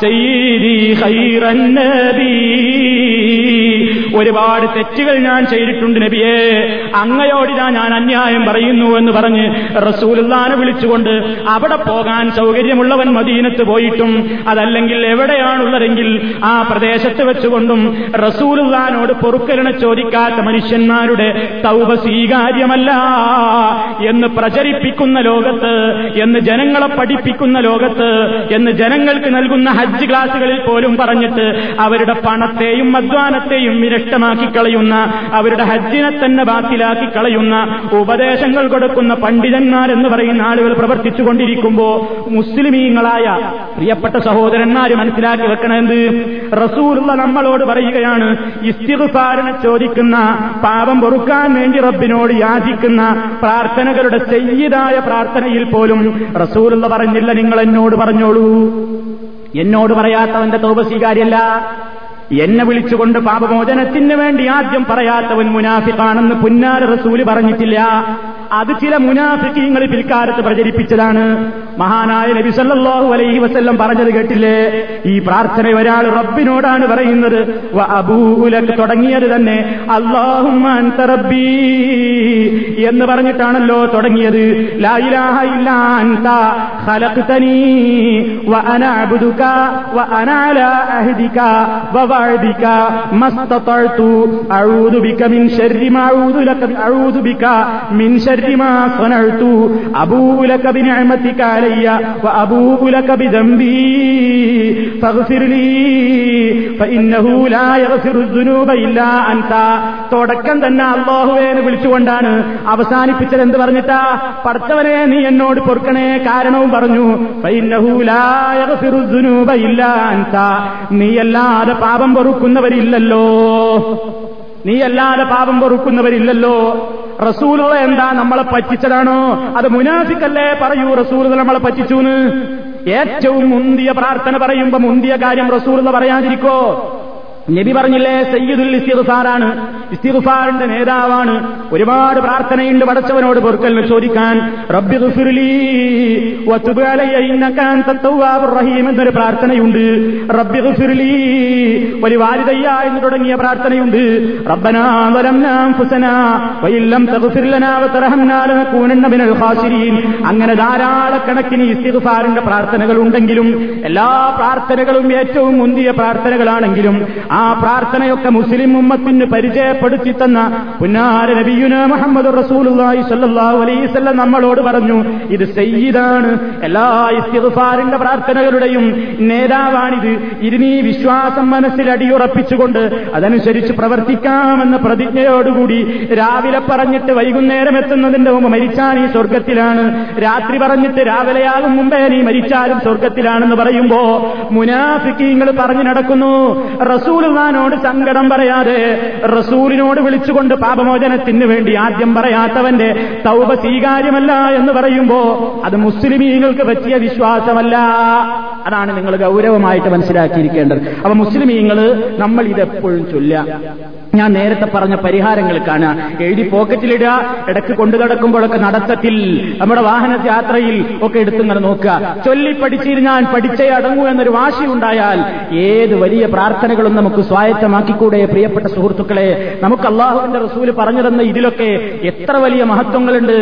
സയ്യിദി ഖൈറൻ നബി. ഒരുപാട് തെറ്റുകൾ ഞാൻ ചെയ്തിട്ടുണ്ട് നബിയേ. അങ്ങയോടിതാ ഞാൻ അന്യായം പറയുന്നു എന്ന് പറഞ്ഞ് റസൂലുള്ളാനെ വിളിച്ചുകൊണ്ട് അവിടെ പോകാൻ സൗകര്യമുള്ളവൻ മദീനത്ത് പോയിട്ടും അതല്ലെങ്കിൽ എവിടെയാണുള്ളതെങ്കിൽ ആ പ്രദേശത്ത് വെച്ചുകൊണ്ടും റസൂലുള്ളാനോട് പൊറുക്കലിനെ ചോദിക്കാത്ത മനുഷ്യന്മാരുടെ തൗബ സ്വീകാര്യമല്ല എന്ന് പ്രചരിപ്പിക്കുന്ന ലോകത്ത് എന്ന് ജനങ്ങളെ പഠിപ്പിക്കുന്ന ലോകത്ത് എന്ന് ജനങ്ങൾക്ക് നൽകുന്ന ഹജ്ജ് ക്ലാസുകളിൽ പോലും പറഞ്ഞിട്ട് അവരുടെ പണത്തെയും അധ്വാനത്തെയും വിരഷ്ടമാക്കി കളയുന്ന അവരുടെ ഹജ്ജിനെ തന്നെ ബാത്തിലാക്കി കളയുന്ന ഉപദേശങ്ങൾ കൊടുക്കുന്ന പണ്ഡിതന്മാരെന്ന് പറയുന്ന ആളുകൾ പ്രവർത്തിച്ചുകൊണ്ടിരിക്കുമ്പോ മുസ്ലിമീങ്ങളായ പ്രിയപ്പെട്ട സഹോദരന്മാര് മനസ്സിലാക്കി വെക്കണമെന്ത് റസൂലുള്ള നമ്മളോട് പറയുകയാണ് ഇസ്തിഫാറിനെ ചോദിക്കുന്ന പാപം പൊറുക്കാൻ വേണ്ടി റബ്ബിനോട് യാചിക്കുന്ന പ്രാർത്ഥനകളുടെ ചെയ്യതായ പ്രാർത്ഥനയിൽ പോലും റസൂലുള്ള പറഞ്ഞില്ല നിങ്ങൾ എന്നോട് പറഞ്ഞോളൂ. എന്നോട് പറയാത്തവന്റെ തോപ സ്വീകാര്യല്ല എന്നെ വിളിച്ചുകൊണ്ട് പാപമോചനത്തിന് വേണ്ടി ആദ്യം പറയാത്തവൻ മുനാഫിഖാണെന്ന് പുന്നാര റസൂൽ പറഞ്ഞിട്ടില്ല. അത് ചില മുനാഫിക്കീങ്ങൾ പിൽക്കാലത്ത് പ്രചരിപ്പിച്ചതാണ്. മഹാനായ നബി സല്ലല്ലാഹു അലൈഹി വസല്ലം പറഞ്ഞത് കേട്ടില്ലേ? ഈ പ്രാർത്ഥന ഒരാൾ റബ്ബിനോടാണ് പറയുന്നത് അബൂലക്ക് അബൂലക് തുടങ്ങിയത് തന്നെ അൻത റബ്ബി എന്ന് പറഞ്ഞിട്ടാണല്ലോ തുടങ്ങിയത്. ലാ ഇലാഹ ഇല്ലാ തുടക്കം തന്നെ അള്ളാഹുവേനെ വിളിച്ചുകൊണ്ടാണ് അവസാനിപ്പിച്ചത് എന്ത് പറഞ്ഞിട്ടാ? പഠിച്ചവനെ നീ എന്നോട് പൊറുക്കണേ കാരണവും പറഞ്ഞു. നീയല്ലാതെ പാപം പൊറുക്കുന്നവരില്ലല്ലോ. നീയല്ലാതെ പാപം പൊറുക്കുന്നവരില്ലല്ലോ റസൂലുള്ള എന്താ നമ്മളെ പറ്റിച്ചതാണോ? അത് മുനാഫിക്കല്ലേ പറയൂ റസൂലുള്ള നമ്മളെ പറ്റിച്ചൂന്ന്. ഏറ്റവും മുന്തിയ പ്രാർത്ഥന പറയുമ്പോ മുന്തിയ കാര്യം റസൂലുള്ള പറയാതിരിക്കോ. നബി പറഞ്ഞില്ലേ സയ്യിദുൽ ഇസ്തിഗ്ഫാറാണ്. ഇസ്തിഗ്ഫാറിന്റെ നേതാവാണ്. ഒരുപാട് പ്രാർത്ഥനയുണ്ട് പടച്ചവനോട് പൊറുക്കലിന് ചോദിക്കാൻ. റബ്ബി റഹീം എന്നൊരു പ്രാർത്ഥനയുണ്ട്. റബ്ബി ഗുഫിർലി വലി വാലിദയ്യ എന്ന് തുടങ്ങിയ പ്രാർത്ഥനയുണ്ട്. റബ്ബനാ അങ്ങനെ ധാരാളക്കണക്കിന് ഇസ്തിഗ്ഫാറിന്റെ പ്രാർത്ഥനകൾ ഉണ്ടെങ്കിലും എല്ലാ പ്രാർത്ഥനകളും ഏറ്റവും മുന്തിയ പ്രാർത്ഥനകളാണെങ്കിലും ആ പ്രാർത്ഥനയൊക്കെ മുസ്ലിം ഉമ്മത്തിന് പരിചയപ്പെടുത്തി തന്ന പുന്നാര നബിയുന മുഹമ്മദ് നമ്മളോട് പറഞ്ഞു ഇത് സയ്യിദാണ്. എല്ലാ ഇസ്തിഫാറിന്റെ പ്രാർത്ഥനകളുടെയും നേതാവാണിത്. ഇതിനീ വിശ്വാസം മനസ്സിൽ അടിയുറപ്പിച്ചുകൊണ്ട് അതനുസരിച്ച് പ്രവർത്തിക്കാമെന്ന പ്രതിജ്ഞയോടുകൂടി രാവിലെ പറഞ്ഞിട്ട് വൈകുന്നേരം എത്തുന്നതിന്റെ മുമ്പ് മരിച്ചാൽ ഈ സ്വർഗത്തിലാണ്. രാത്രി പറഞ്ഞിട്ട് രാവിലെയാകും മുമ്പേ നീ മരിച്ചാലും സ്വർഗത്തിലാണെന്ന് പറയുമ്പോ മുനാഫിക്കീങ്ങൾ പറഞ്ഞു നടക്കുന്നു. റസൂലുള്ളാനോട് സങ്കടം പറയാതെ റസൂലിനോട് വിളിച്ചുകൊണ്ട് പാപമോചനത്തിന് വേണ്ടി ആദ്യം പറയാത്തവന്റെ തൗബ സ്വീകാര്യമല്ല എന്ന് പറയുമ്പോ അത് മുസ്ലിമീങ്ങൾക്ക് പറ്റിയ വിശ്വാസമല്ല. അതാണ് നിങ്ങൾ ഗൗരവമായിട്ട് മനസ്സിലാക്കിയിരിക്കേണ്ടത്. അപ്പൊ മുസ്ലിമീങ്ങൾ നമ്മൾ ഇതെപ്പോഴും ചൊല്ല ഞാൻ നേരത്തെ പറഞ്ഞ പരിഹാരങ്ങൾ കാണാ എഴുതി പോക്കറ്റിലിടുക ഇടയ്ക്ക് കൊണ്ടു കിടക്കുമ്പോഴൊക്കെ നടത്തത്തിൽ നമ്മുടെ വാഹന യാത്രയിൽ ഒക്കെ എടുത്തിങ്ങനെ നോക്കുക. ചൊല്ലി പഠിച്ചിരുന്നാൽ പഠിച്ചേ അടങ്ങൂ എന്നൊരു വാശി ഉണ്ടായാൽ ഏത് വലിയ പ്രാർത്ഥനകളും നമുക്ക് സ്വായത്തമാക്കിക്കൂടെ പ്രിയപ്പെട്ട സുഹൃത്തുക്കളെ? നമുക്ക് അള്ളാഹുവിന്റെ റസൂൽ പറഞ്ഞു തന്ന ഇതിലൊക്കെ എത്ര വലിയ മഹത്വങ്ങളുണ്ട്.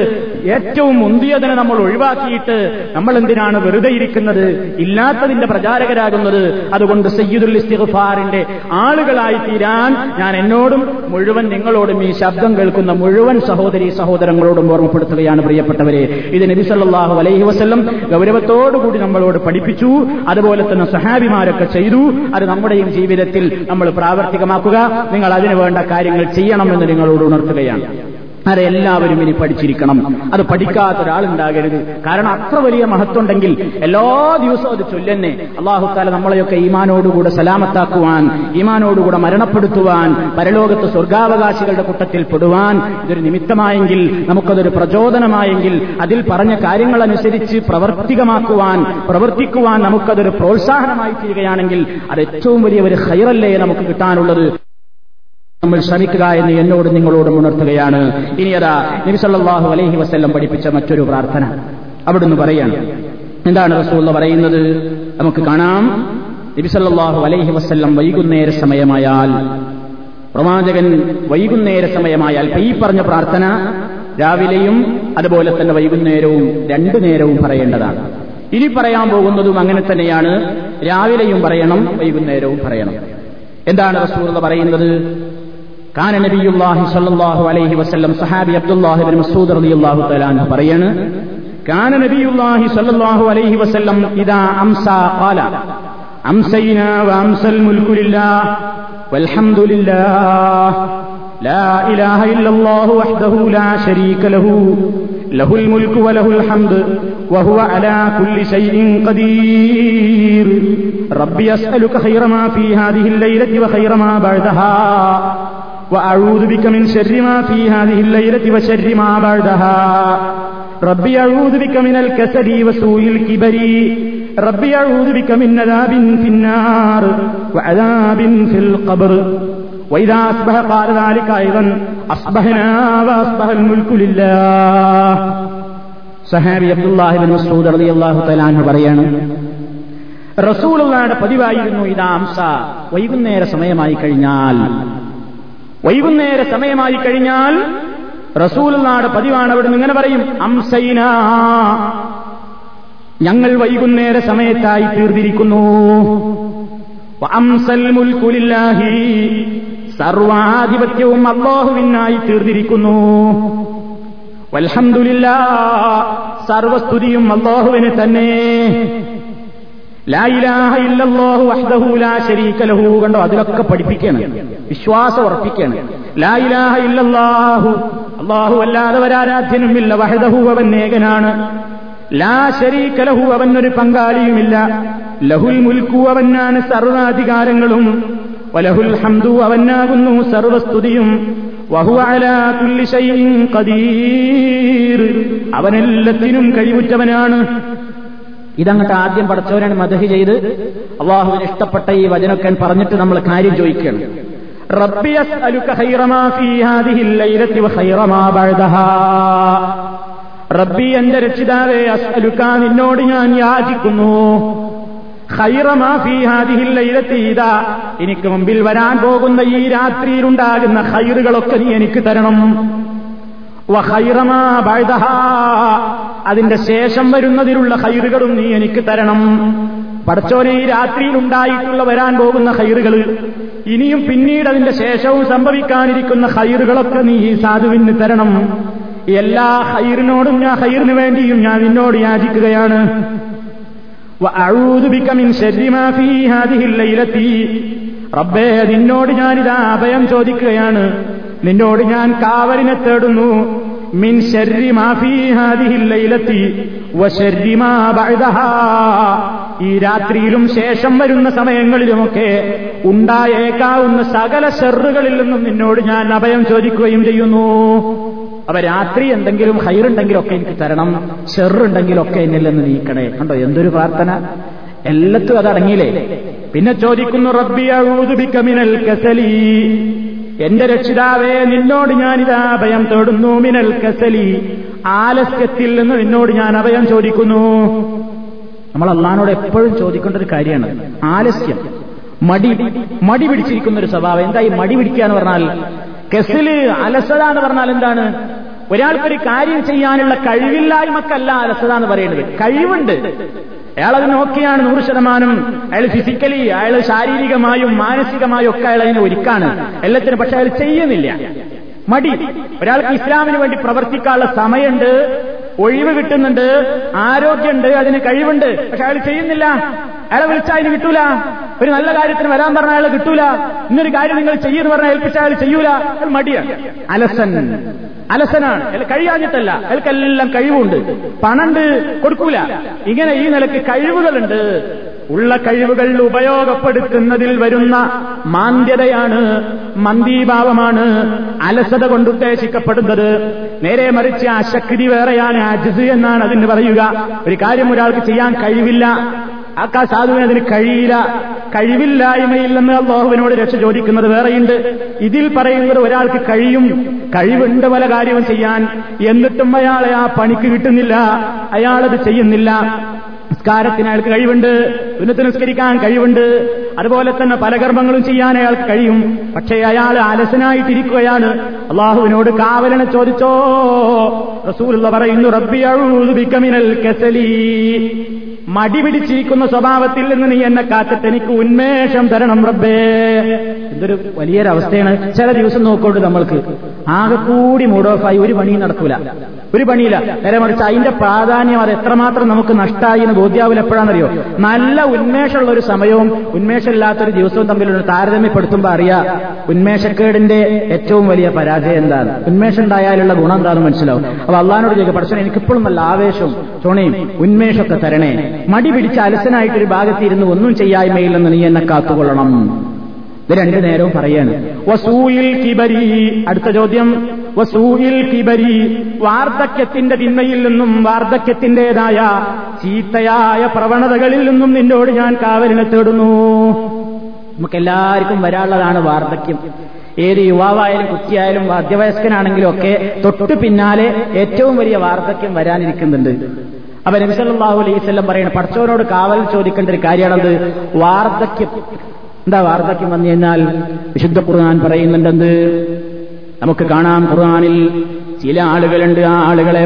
ഏറ്റവും മുന്തിയതിനെ നമ്മൾ ഒഴിവാക്കിയിട്ട് നമ്മൾ എന്തിനാണ് വെറുതെ ഇരിക്കുന്നത്? ഇല്ലാത്തതിന്റെ പ്രചാരകരാകുന്നത് അതുകൊണ്ട് സയ്യിദുൽ ഇസ്തിഫാറിന്റെ ആളുകളായി തീരാൻ ഞാൻ എന്നോടും മുഴുവൻ നിങ്ങളോടും ഈ ശബ്ദം കേൾക്കുന്ന മുഴുവൻ സഹോദരി സഹോദരങ്ങളോടും ഓർമ്മപ്പെടുത്തുകയാണ് പ്രിയപ്പെട്ടവരെ. ഇത് നബി സല്ലല്ലാഹു അലൈഹി വസല്ലം ഗൗരവത്തോടുകൂടി നമ്മളോട് പഠിപ്പിച്ചു. അതുപോലെ തന്നെ സഹാബിമാരൊക്കെ ചെയ്തു. അത് നമ്മുടെയും ജീവിതത്തിൽ നമ്മൾ പ്രാവർത്തികമാക്കുക. നിങ്ങൾ അതിനു വേണ്ട കാര്യങ്ങൾ ചെയ്യണമെന്ന് നിങ്ങളോട് ഉണർത്തുകയാണ്. അത് എല്ലാവരും ഇനി പഠിച്ചിരിക്കണം. അത് പഠിക്കാത്ത ഒരാളുണ്ടാകരുത്. കാരണം അത്ര വലിയ മഹത്വമുണ്ടെങ്കിൽ എല്ലാ ദിവസവും അത് ചൊല്ലന്നെ. അള്ളാഹുത്താല നമ്മളെയൊക്കെ ഈമാനോടുകൂടെ സലാമത്താക്കുവാൻ ഈമാനോടുകൂടെ മരണപ്പെടുത്തുവാൻ പരലോകത്ത് സ്വർഗാവകാശികളുടെ കൂട്ടത്തിൽ പെടുവാൻ ഇതൊരു നിമിത്തമായെങ്കിൽ നമുക്കതൊരു പ്രചോദനമായെങ്കിൽ അതിൽ പറഞ്ഞ കാര്യങ്ങളനുസരിച്ച് പ്രവർത്തികമാക്കുവാൻ പ്രവർത്തിക്കുവാൻ നമുക്കതൊരു പ്രോത്സാഹനമായി തീരുകയാണെങ്കിൽ അത് ഏറ്റവും വലിയ ഒരു ഹൈറല്ലേ നമുക്ക് കിട്ടാനുള്ളത്. നമ്മൾ ശ്രമിക്കുക എന്ന് എന്നോട് നിങ്ങളോടും ഉണർത്തുകയാണ് ഇനി അതാ നബിസല്ലാഹു അലൈഹി വസ്ല്ലം പഠിപ്പിച്ച മറ്റൊരു പ്രാർത്ഥന. അവിടുന്ന് പറയാണ്. എന്താണ് റസൂള്ള പറയുന്നത്? നമുക്ക് കാണാം. നബിസല്ലാഹു അലൈഹി വസ്ല്ലം വൈകുന്നേര സമയമായാൽ പ്രവാചകൻ വൈകുന്നേര സമയമായാൽ ഈ പറഞ്ഞ പ്രാർത്ഥന രാവിലെയും അതുപോലെ തന്നെ വൈകുന്നേരവും രണ്ടു നേരവും പറയേണ്ടതാണ്. ഇനി പറയാൻ പോകുന്നതും അങ്ങനെ തന്നെയാണ്. രാവിലെയും പറയണം വൈകുന്നേരവും പറയണം. എന്താണ് റസൂർ പറയുന്നത്? കാന നബിയുല്ലാഹി സല്ലല്ലാഹു അലൈഹി വസല്ലം സഹാബി അബ്ദുല്ലാഹി ബിൻ മസ്ഊദ് റളിയല്ലാഹു തആല അൻഹു പറയാണ് കാന നബിയുല്ലാഹി സല്ലല്ലാഹു അലൈഹി വസല്ലം ഇദാ അംസ ഖാല അംസൈനാ വഅംസൽ മുൽക്കു ലില്ലാഹ് വൽഹംദുലില്ലാഹ് ലാ ഇലാഹ ഇല്ലല്ലാഹു വഹ്ദഹു ലാ ശരീക ലഹു ലഹുൽ മുൽകു വലഹുൽ ഹംദ് وهو على كل شيء قدير ربي ഖൈറ മാ ഫീ ഹാദിഹിൽ هذه വ ഖൈറ മാ بعدها وأعوذ بك من شر ما في هذه الليلة وشر ما بعدها ربي أعوذ بك من الكسل وسوء الكبر ربي أعوذ بك من عذاب في النار وعذاب في القبر وإذا أصبح قال ذلك أيضا أصبحنا وأصبح الملك لله സഹാബി അബ്ദുല്ലാഹിബിൻ മസൂദ് റളിയല്ലാഹു തആല അൻഹു പറയാണ് റസൂലുള്ളാഹിയുടെ പതിവായിരുന്നു ഇതാ അംസ വൈകുന്നേര സമയമായി കഴിഞ്ഞാൽ വൈകുന്നേര സമയമായി കഴിഞ്ഞാൽ റസൂലുള്ളാഹിയുടെ പതിവാണ് അവിടെ ഇങ്ങനെ പറയും അംസൈന. ഞങ്ങൾ വൈകുന്നേര സമയത്തായി തീർന്നിരിക്കുന്നു. അംസൽ സർവാധിപത്യവും അള്ളാഹുവിനായി തീർന്നിരിക്കുന്നു. വൽഹംദുലില്ലാ സർവസ്തുതിയും അള്ളാഹുവിന് തന്നെ. ലാ ശരീക ലഹു കണ്ടോ? അതിലൊക്കെ പഠിപ്പിക്കണം. വിശ്വാസം ഉറപ്പിക്കണം. ഇല്ലല്ലാഹു അള്ളാഹു അല്ലാതെ ഒരാരാധ്യനുമില്ല വഹദഹു അവൻ ഏകനാണ്. ലാ ശരീക ലഹു അവനൊരു പങ്കാളിയുമില്ല. ലഹുൽ മുൽക്കു അവനാണ് സർവാധികാരങ്ങളും വലഹുൽ ഹംദു അവനാകുന്നു സർവസ്തുതിയും. അവനെല്ലാത്തിനും കഴിവുറ്റവനാണ്. ഇതങ്ങട്ട് ആദ്യം പടച്ചവനാണ് മദഹി ചെയ്ത് അള്ളാഹുവിന് ഇഷ്ടപ്പെട്ട ഈ വചനൊക്കെ പറഞ്ഞിട്ട് നമ്മൾ കാര്യം ചോദിക്കണം റബ്ബി എന്റെ രക്ഷിതാവേ അസ്അലുക്ക നിന്നോട് ഞാൻ യാചിക്കുന്നു. എനിക്ക് മുമ്പിൽ വരാൻ പോകുന്ന ഈ രാത്രിയിലുണ്ടാകുന്ന ഹൈറുകളൊക്കെ നീ എനിക്ക് തരണം. അതിന്റെ ശേഷം വരുന്നതിലുള്ള ഹൈറുകളും നീ എനിക്ക് തരണം. പടച്ചോനെ ഈ രാത്രിയിൽ ഉണ്ടായിട്ടുള്ള വരാൻ പോകുന്ന ഹൈറുകൾ ഇനിയും പിന്നീട് അതിന്റെ ശേഷവും സംഭവിക്കാനിരിക്കുന്ന ഹൈറുകളൊക്കെ നീ ഈ സാധുവിന് തരണം. എല്ലാ ഹൈറിനോടും ഞാൻ ഹൈറിന് വേണ്ടിയും ഞാൻ നിന്നോട് യാചിക്കുകയാണ്. റബ്ബേ നിന്നോട് ഞാനിതാ അഭയം ചോദിക്കുകയാണ്. നിന്നോട് ഞാൻ കാവലിനെ തേടുന്നു. മിൻ ബഅദഹാ. ഈ രാത്രിയിലും ശേഷം വരുന്ന സമയങ്ങളിലുമൊക്കെ ഉണ്ടായേക്കാവുന്ന സകല ഷെറുകളിൽ നിന്നും നിന്നോട് ഞാൻ അഭയം ചോദിക്കുകയും ചെയ്യുന്നു. അപ്പൊ രാത്രി എന്തെങ്കിലും ഹൈറുണ്ടെങ്കിലൊക്കെ എനിക്ക് തരണം. ഷെറുണ്ടെങ്കിലൊക്കെ എന്നിൽ നിന്ന് നീക്കണേ. കണ്ടോ എന്തൊരു പ്രാർത്ഥന? എല്ലാത്തും അതടങ്ങിയില്ലേ? പിന്നെ ചോദിക്കുന്നു റബ്ബി മിനൽ കസലി എന്റെ രക്ഷിതാവേ നിന്നോട് ഞാനിതാ അഭയം തേടുന്നു. മിനൽ കസലി ആലസ്യത്തിൽ നിന്ന് നിന്നോട് ഞാൻ അഭയം ചോദിക്കുന്നു. നമ്മൾ അള്ളഹാനോട് എപ്പോഴും ചോദിക്കേണ്ട ഒരു കാര്യമാണ്. ആലസ്യം. മടി മടി പിടിച്ചിരിക്കുന്ന ഒരു സ്വഭാവം. എന്താ ഈ മടി പിടിക്കുക എന്ന് പറഞ്ഞാൽ കെസിൽ അലസത എന്ന് പറഞ്ഞാൽ എന്താണ്? ഒരാൾക്കൊരു കാര്യം ചെയ്യാനുള്ള കഴിവില്ലായ്മക്കല്ല അലസത എന്ന് പറയുന്നത് കഴിവുണ്ട്. അയാളത് നോക്കിയാണ് നൂറ് ശതമാനം. അയാൾ ഫിസിക്കലി അയാൾ ശാരീരികമായും മാനസികമായും ഒക്കെ അയാൾ അതിനെ ഒരുക്കാണ്. എല്ലാത്തിനും പക്ഷെ അയാൾ ചെയ്യുന്നില്ല. മടി. ഒരാൾക്ക് ഇസ്ലാമിന് വേണ്ടി പ്രവർത്തിക്കാനുള്ള സമയമുണ്ട് ഒഴിവ് കിട്ടുന്നുണ്ട്. ആരോഗ്യമുണ്ട് അതിന് കഴിവുണ്ട്. പക്ഷെ അയാൾ ചെയ്യുന്നില്ല. അയാളെ വിളിച്ചാൽ അതിന് കിട്ടൂല. ഒരു നല്ല കാര്യത്തിന് വരാൻ പറഞ്ഞാൽ അയാൾ കിട്ടൂല. ഇന്നൊരു കാര്യം നിങ്ങൾ ചെയ്യുമെന്ന് പറഞ്ഞാൽ ഏൽപ്പിച്ച അയാൾ ചെയ്യൂല. അയാൾ മടിയാണ്. അലസൻ. അലസനാണ്. അയാൾ കഴിയാഞ്ഞിട്ടല്ല. അയാൾക്കെല്ലാം കഴിവുണ്ട്. പണണ്ട് കൊടുക്കൂല. ഇങ്ങനെ ഈ നിലയ്ക്ക് കഴിവുകളുണ്ട്. ഉള്ള കഴിവുകൾ ഉപയോഗപ്പെടുത്തുന്നതിൽ വരുന്ന മാന്ദ്യതയാണ് മന്ദീഭാവമാണ് അലസത കൊണ്ട് ഉദ്ദേശിക്കപ്പെടുന്നത്. നേരെ മറിച്ച് ആ ശക്തി വേറെയാണ് അജിസ് എന്നാണ് അതിന് പറയുക. ഒരു കാര്യം ഒരാൾക്ക് ചെയ്യാൻ കഴിവില്ല. ആക്കാ സാധുവിന് അതിന് കഴിയില്ല. കഴിവില്ലായ്മയിൽ നിന്ന് അള്ളാഹുവിനോട് രക്ഷ ചോദിക്കുന്നത് വേറെയുണ്ട്. ഇതിൽ പറയുന്നത് ഒരാൾക്ക് കഴിയും കഴിവുണ്ട് പല കാര്യവും ചെയ്യാൻ. എന്നിട്ടും അയാളെ ആ പണിക്ക് കിട്ടുന്നില്ല. അയാളത് ചെയ്യുന്നില്ല. നിസ്കാരത്തിന് അയാൾക്ക് കഴിവുണ്ട് പുനത്ത് നിസ്കരിക്കാൻ കഴിവുണ്ട്. അതുപോലെ തന്നെ പല കർമ്മങ്ങളും ചെയ്യാൻ അയാൾക്ക് കഴിയും. പക്ഷേ അയാൾ അലസനായിട്ടിരിക്കുകയാണ് അള്ളാഹുവിനോട് കാവലനെ ചോദിച്ചോ? റസൂലുള്ള പറയുന്നു റബ്ബി മിനൽ കസലി. മടി പിടിച്ചിരിക്കുന്ന സ്വഭാവത്തിൽ നിന്ന് നീ എന്നെ കാത്തിട്ട് എനിക്ക് ഉന്മേഷം തരണം റബ്ബേ. എന്തൊരു വലിയൊരവസ്ഥയാണ്. ചില ദിവസം നോക്കോണ്ട് നമ്മൾക്ക് ആകെ കൂടി മൂഡ് ഓഫായി ഒരു പണിയും നടക്കൂല. ഒരു പണിയില്ല. നേരെ മറിച്ച് അതിന്റെ പ്രാധാന്യം അത് എത്രമാത്രം നമുക്ക് നഷ്ടമായി എന്ന് എപ്പോഴാണെന്നറിയോ? നല്ല ഉന്മേഷമുള്ള ഒരു സമയവും ഉന്മേഷമില്ലാത്തൊരു ദിവസവും തമ്മിലുള്ള താരതമ്യപ്പെടുത്തുമ്പോൾ അറിയാം ഉന്മേഷക്കേടിന്റെ ഏറ്റവും വലിയ പരാജയം എന്താണ്? ഉന്മേഷം ഉണ്ടായാലുള്ള ഗുണം എന്താണെന്ന് മനസ്സിലാവും. അപ്പൊ അള്ളഹാനോട് ചോദിക്കുക പക്ഷേ എനിക്കിപ്പോഴും നല്ല ആവേശവും ചുണയും ഉന്മേഷമൊക്കെ തരണേ. മടി പിടിച്ച അലസനായിട്ടൊരു ഭാഗത്തിരുന്ന് ഒന്നും ചെയ്യായ്മയില്ലെന്ന് നീ എന്നെ കാത്തുകൊള്ളണം. ഇത് രണ്ടു നേരവും പറയാണ്. വസൂയിൽ കിബരി. അടുത്ത ചോദ്യം. വസൂയിൽ കിബരി. വാർദ്ധക്യത്തിന്റെ തിന്മയിൽ നിന്നും വാർദ്ധക്യത്തിന്റേതായ ചീത്തയായ പ്രവണതകളിൽ നിന്നും നിന്നോട് ഞാൻ കാവലിനെ തേടുന്നു. നമുക്കെല്ലാവർക്കും വരാനുള്ളതാണ് വാർദ്ധക്യം. ഏത് യുവാവായാലും കുട്ടിയായാലും വാദ്യവയസ്കനാണെങ്കിലും ഒക്കെ തൊട്ടു പിന്നാലെ ഏറ്റവും വലിയ വാർദ്ധക്യം വരാനിരിക്കുന്നുണ്ട്. അപ്പൊ നബിസല്ലാഹു അലൈവല്ലം പറയുന്നത് പഠിച്ചവനോട് കാവൽ ചോദിക്കേണ്ട ഒരു കാര്യമാണത് വാർദ്ധക്യം. എന്താ വാർദ്ധക്യം വന്നു കഴിഞ്ഞാൽ വിശുദ്ധ ഖുർആൻ പറയുന്നുണ്ടെന്ത്? നമുക്ക് കാണാം ഖുർആനിൽ ചില ആളുകളുണ്ട് ആ ആളുകളെ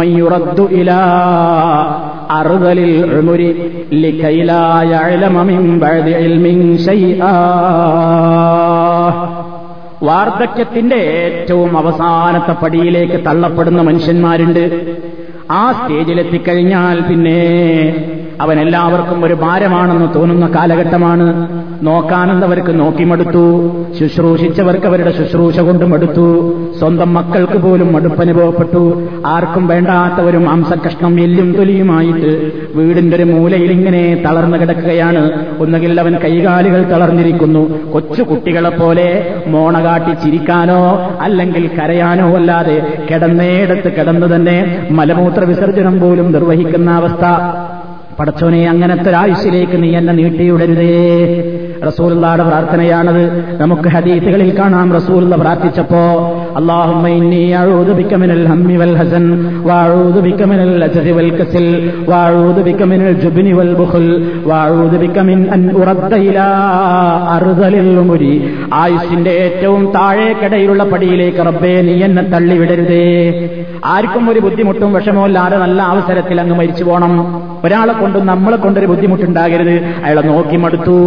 മയ്യുറദ്ദു ഇലാ ഉമുരി ബഅദി ഇൽമിൻ വാർദ്ധക്യത്തിന്റെ ഏറ്റവും അവസാനത്തെ പടിയിലേക്ക് തള്ളപ്പെടുന്ന മനുഷ്യന്മാരുണ്ട്. ആ സ്റ്റേജിലെത്തിക്കഴിഞ്ഞാൽ പിന്നെ അവൻ എല്ലാവർക്കും ഒരു ഭാരമാണെന്ന് തോന്നുന്ന കാലഘട്ടമാണ്. നോക്കാനെന്നവർക്ക് നോക്കി മടുത്തു ശുശ്രൂഷിച്ചവർക്ക് അവരുടെ ശുശ്രൂഷ കൊണ്ട് മടുത്തു സ്വന്തം മക്കൾക്ക് പോലും മടുപ്പനുഭവപ്പെട്ടു. ആർക്കും വേണ്ടാത്ത ഒരു മാംസകഷ്ണം എല്ലും തൊലിയുമായിട്ട് വീടിന്റെ ഒരു മൂലയിൽ ഇങ്ങനെ തളർന്നു കിടക്കുകയാണ്. ഒന്നുകിൽ അവൻ കൈകാലുകൾ തളർന്നിരിക്കുന്നു. കൊച്ചു കുട്ടികളെ പോലെ മോണ കാട്ടി ചിരിക്കാനോ അല്ലെങ്കിൽ കരയാനോ അല്ലാതെ കിടന്നേടത്ത് കിടന്നു തന്നെ മലമൂത്ര വിസർജനം പോലും നിർവഹിക്കുന്ന അവസ്ഥ. പടച്ചോനെ അങ്ങനത്തെ ഒരായുസിലേക്ക് നീ എന്നെ നീട്ടിയുടരുതേ റസൂലുള്ളാടെ പ്രാർത്ഥനയാണത് നമുക്ക് ഹദീസുകളിൽ കാണാം റസൂലുള്ള പ്രാർത്ഥിച്ചപ്പോ اللهم إني أعوذ بك من الهم والحزن وأعوذ بك من الأجر والكسل وأعوذ بك من الجبن والبخل وأعوذ بك من أن أرد إلى أرذل الأمر ആയുഷിന്റെ ഏറ്റവും താഴേക്കടയിലുള്ള പടിയിലേക്ക് റബ്ബേ നീ എന്നെ തള്ളിവിടരുതേ ആർക്കും ഒരു ബുദ്ധിമുട്ടും വിഷമമില്ലാതെ നല്ല അവസരത്തിൽ അങ്ങ് മരിച്ചു പോകണം ഒരാളെ കൊണ്ടും നമ്മളെ കൊണ്ടൊരു ബുദ്ധിമുട്ടുണ്ടാകരുത് അയാളെ നോക്കി മടുത്തു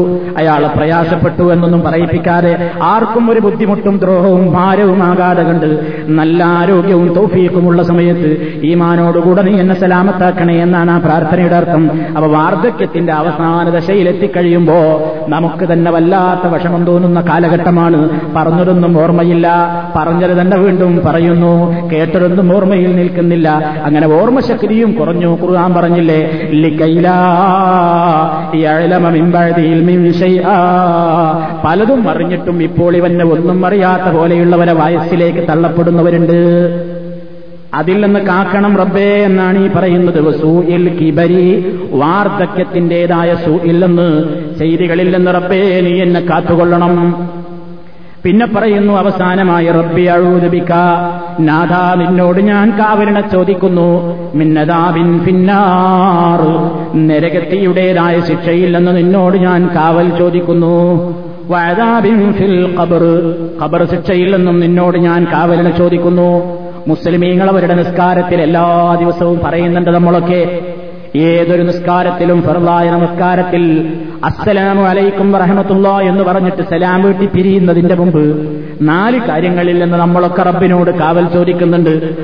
അയാളെ പ്രയാസപ്പെട്ടു എന്നൊന്നും പറയിപ്പിക്കാതെ ആർക്കും ഒരു ബുദ്ധിമുട്ടും ദ്രോഹവും ഭാരവും ആകാതെ കണ്ട് നല്ല ആരോഗ്യവും തോഫീക്കുമുള്ള സമയത്ത് ഈമാനോടുകൂടെ നീ എന്നെ സലാമത്താക്കണേ എന്നാണ് ആ പ്രാർത്ഥനയുടെ അർത്ഥം. അപ്പൊ വാർദ്ധക്യത്തിന്റെ അവസാന ദശയിലെത്തിക്കഴിയുമ്പോ നമുക്ക് തന്നെ വല്ലാത്ത വിഷമം തോന്നുന്ന കാലഘട്ടമാണ്. പറഞ്ഞതൊന്നും ഓർമ്മയില്ല. പറഞ്ഞത് തന്നെ വീണ്ടും പറയുന്നു. കേട്ടതൊന്നും ഓർമ്മയിൽ നിൽക്കുന്നില്ല. അങ്ങനെ ഓർമ്മശക്തിയും കുറഞ്ഞു. ഖുർആൻ പറഞ്ഞില്ലേ ലിക്കൈലാ പലതും അറിഞ്ഞിട്ടും ഇപ്പോൾ ഇവന് ഒന്നും അറിയാത്ത പോലെയുള്ളവരെ വയസ്സിലേക്ക് തള്ളപ്പെടുന്നവരുണ്ട്. അതിൽ നിന്ന് കാക്കണം റബ്ബേ എന്നാണ് ഈ പറയുന്നത്. സൂയിൽ കിബരി വാർദ്ധക്യത്തിന്റേതായ സൂയിൽ നിന്ന് ചെയ്തികളിൽ നിന്ന് റബ്ബേ നീ എന്നെ കാത്തുകൊള്ളണം. പിന്നെ പറയുന്നു അവസാനമായി റബ്ബി അഴൂദബിക്ക നാഥ നിന്നോട് ഞാൻ കാവലിനെ ചോദിക്കുന്നു. മിന്നതാവിൻ പിന്നാറു നരകത്തിയുടേതായ ശിക്ഷയിൽ നിന്ന് നിന്നോട് ഞാൻ കാവൽ ചോദിക്കുന്നു. വഴതാബിൻ ഫിൽ ഖബർ. ഖബർ ശിക്ഷയിൽ നിന്നും നിന്നോട് ഞാൻ കാവലിനെ ചോദിക്കുന്നു. മുസ്ലിമീങ്ങൾ അവരുടെ നിസ്കാരത്തിൽ എല്ലാ ദിവസവും പറയുന്നുണ്ട് നമ്മളൊക്കെ. ഏതൊരു നിസ്കാരത്തിലും ഫെർലായ നമസ്കാരത്തിൽ അസ്സലാമു അലൈക്കും വറഹമത്തുള്ള എന്ന് പറഞ്ഞിട്ട് സലാം വീട്ടി പിരിയുന്നതിന്റെ മുമ്പ് നാല് കാര്യങ്ങളിൽ നിന്ന് നമ്മളൊക്കെ റബ്ബിനോട് കാവൽ ചോദിക്കുന്നുണ്ട്.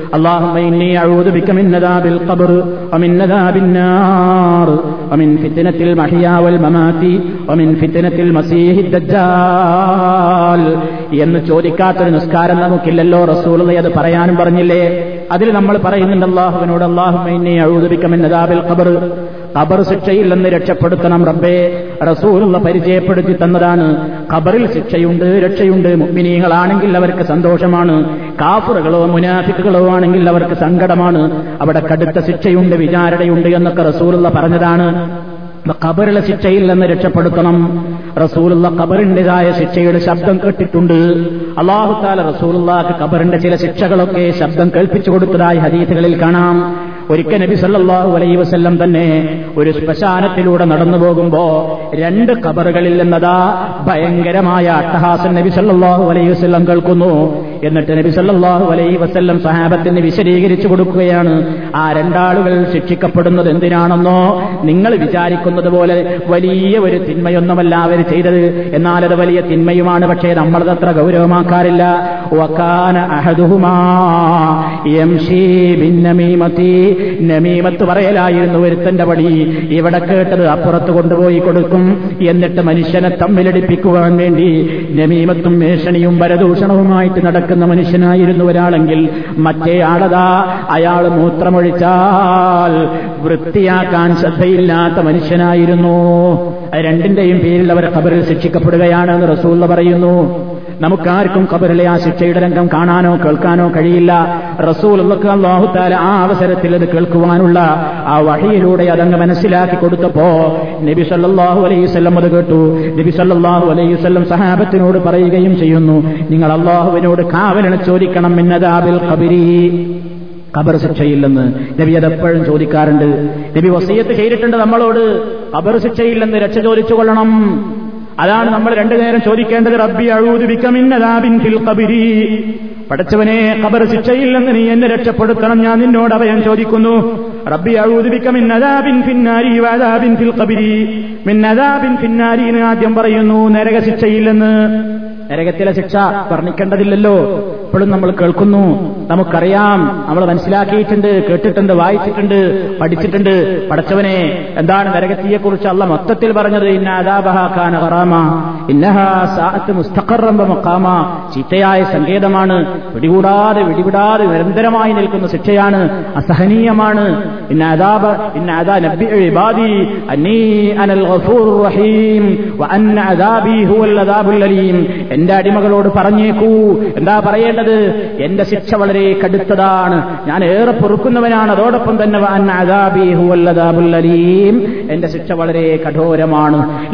എന്ന് ചോദിക്കാത്തൊരു നിസ്കാരം നമുക്കില്ലല്ലോ റസൂൾ അത് പറയാനും പറഞ്ഞില്ലേ? അതിൽ നമ്മൾ പറയുന്നുണ്ട് അള്ളാഹുവിനോട് അള്ളാഹുമൈനെ അഴുതുപിക്കമെന്നതാബിൽ ഖബർ. ഖബർ ശിക്ഷയിൽ നിന്ന് രക്ഷപ്പെടുത്തണം റബ്ബേ. റസൂലുള്ള പരിചയപ്പെടുത്തി തന്നതാണ്. ഖബറിൽ ശിക്ഷയുണ്ട് രക്ഷയുണ്ട്. മുഗ്മിനീകളാണെങ്കിൽ അവർക്ക് സന്തോഷമാണ്. കാഫറുകളോ മുനാഫിക്കുകളോ ആണെങ്കിൽ അവർക്ക് സങ്കടമാണ്. അവിടെ കടുത്ത ശിക്ഷയുണ്ട് വിചാരണയുണ്ട് എന്നൊക്കെ റസൂലുള്ള പറഞ്ഞതാണ്. ഖബറിലെ ശിക്ഷയിൽ നിന്ന് രക്ഷപ്പെടുത്തണം. റസൂലുള്ള ഖബറിന്റെതായ ശിക്ഷയുടെ ശബ്ദം കേട്ടിട്ടുണ്ട്. അള്ളാഹുത്താല റസൂലുള്ളാക്ക് ഖബറിന്റെ ചില ശിക്ഷകളൊക്കെ ശബ്ദം കേൾപ്പിച്ചു കൊടുത്തതായി ഹദീസുകളിൽ കാണാം. ഒരിക്കൽ നബി സല്ലാഹു അലൈഹി വസ്ല്ലം തന്നെ ഒരു ശ്മശാനത്തിലൂടെ നടന്നു പോകുമ്പോ രണ്ട് കബറുകളിൽ എന്നതാ ഭയങ്കരമായ അട്ടഹാസൻ നബി സല്ലാഹു അലൈഹി വസ്ല്ലം കേൾക്കുന്നു. എന്നിട്ട് നബി സല്ലാഹു അലൈഹി വസ്ല്ലം സഹാബത്തിന് വിശദീകരിച്ചു കൊടുക്കുകയാണ്. ആ രണ്ടാളുകൾ ശിക്ഷിക്കപ്പെടുന്നത് എന്തിനാണെന്നോ നിങ്ങൾ വിചാരിക്കുന്നത് പോലെ വലിയ ഒരു തിന്മയൊന്നുമല്ല അവർ ചെയ്തത്. എന്നാൽ അത് വലിയ തിന്മയുമാണ്. പക്ഷേ നമ്മളത് അത്ര ഗൗരവമാക്കാറില്ല. വക്കാന അഹദുഹുമാ നമീമത്ത് പറയലായിരുന്നു ഒരുത്തന്റെ വഴി ഇവിടെ കേട്ടത് അപ്പുറത്ത് കൊണ്ടുപോയി കൊടുക്കും. എന്നിട്ട് മനുഷ്യനെ തമ്മിലടിപ്പിക്കുവാൻ വേണ്ടി നമീമത്തും മേഷണിയും വരദൂഷണവുമായിട്ട് നടക്കുന്ന മനുഷ്യനായിരുന്നു ഒരാളെങ്കിൽ മറ്റേ ആളതാ. അയാൾ മൂത്രമൊഴിച്ചാൽ വൃത്തിയാക്കാൻ ശ്രദ്ധയില്ലാത്ത മനുഷ്യനായിരുന്നു. രണ്ടിന്റെയും പേരിൽ അവർ ഖബറിൽ ശിക്ഷിക്കപ്പെടുകയാണെന്ന് റസൂള്ള പറയുന്നു. നമുക്കാർക്കും കബറിലെ ആ ശിക്ഷയുടെ രംഗം കാണാനോ കേൾക്കാനോ കഴിയില്ല. റസൂൽ അള്ളാഹുത്താല ആ അവസരത്തിൽ അത് കേൾക്കുവാനുള്ള ആ വഴിയിലൂടെ അതങ്ങ് മനസ്സിലാക്കി കൊടുത്തപ്പോ നബി സല്ലാഹു അലൈവല്ലം അത് കേട്ടു. നബി സല്ലാഹു അലൈവല്ലം സഹാബത്തിനോട് പറയുകയും ചെയ്യുന്നു നിങ്ങൾ അള്ളാഹുവിനോട് കാവലിനെ ചോദിക്കണം എന്നതാബിൽ ഖബരി. ഖബർ ശിക്ഷയില്ലെന്ന് നബി അതെപ്പോഴും ചോദിക്കാറുണ്ട്. നബി വസീയത്ത് ചെയ്തിട്ടുണ്ട് നമ്മളോട് ഖബർ ശിക്ഷയില്ലെന്ന് രക്ഷ ചോദിച്ചു കൊള്ളണം അതാണ് നമ്മൾ രണ്ടു നേരം ചോദിക്കേണ്ടത്. റബ്ബി അഴൂതുബിക്കമിന്നതാബിൻ ഫിൽ കബിരി പടച്ചവനെ ഖബർ ശിക്ഷയില്ലെന്ന് നീ എന്നെ രക്ഷപ്പെടുത്തണം. ഞാൻ നിന്നോട് അഭയം ചോദിക്കുന്നു. റബ്ബി ആദ്യം പറയുന്നു. നരക ശിക്ഷയില്ലെന്ന് നരകത്തിലെ ശിക്ഷ വർണിക്കേണ്ടതില്ലല്ലോ. ഇപ്പോഴും നമ്മൾ കേൾക്കുന്നു. നമുക്കറിയാം. നമ്മൾ മനസ്സിലാക്കിയിട്ടുണ്ട് കേട്ടിട്ടുണ്ട് വായിച്ചിട്ടുണ്ട് പഠിച്ചിട്ടുണ്ട്. പഠിച്ചവനെ എന്താണ് നരകത്തിയെക്കുറിച്ച് അല്ല മൊത്തത്തിൽ പറഞ്ഞത്? മക്കാമ ചീത്തയായ സങ്കേതമാണ്. പിടികൂടാതെ വിടിവിടാതെ നിരന്തരമായി നിൽക്കുന്ന ശിക്ഷയാണ്. അസഹനീയമാണ്. എന്റെ അടിമകളോട് പറഞ്ഞേക്കൂ. എന്താ പറയേണ്ടത്? എന്റെ ശിക്ഷ വളരെ കടുത്തതാണ്. ഞാൻ ഏറെ പൊറുക്കുന്നവനാണ്. അതോടൊപ്പം തന്നെ അലീം. എന്റെ ശിക്ഷ വളരെ കഠോരമാണ്.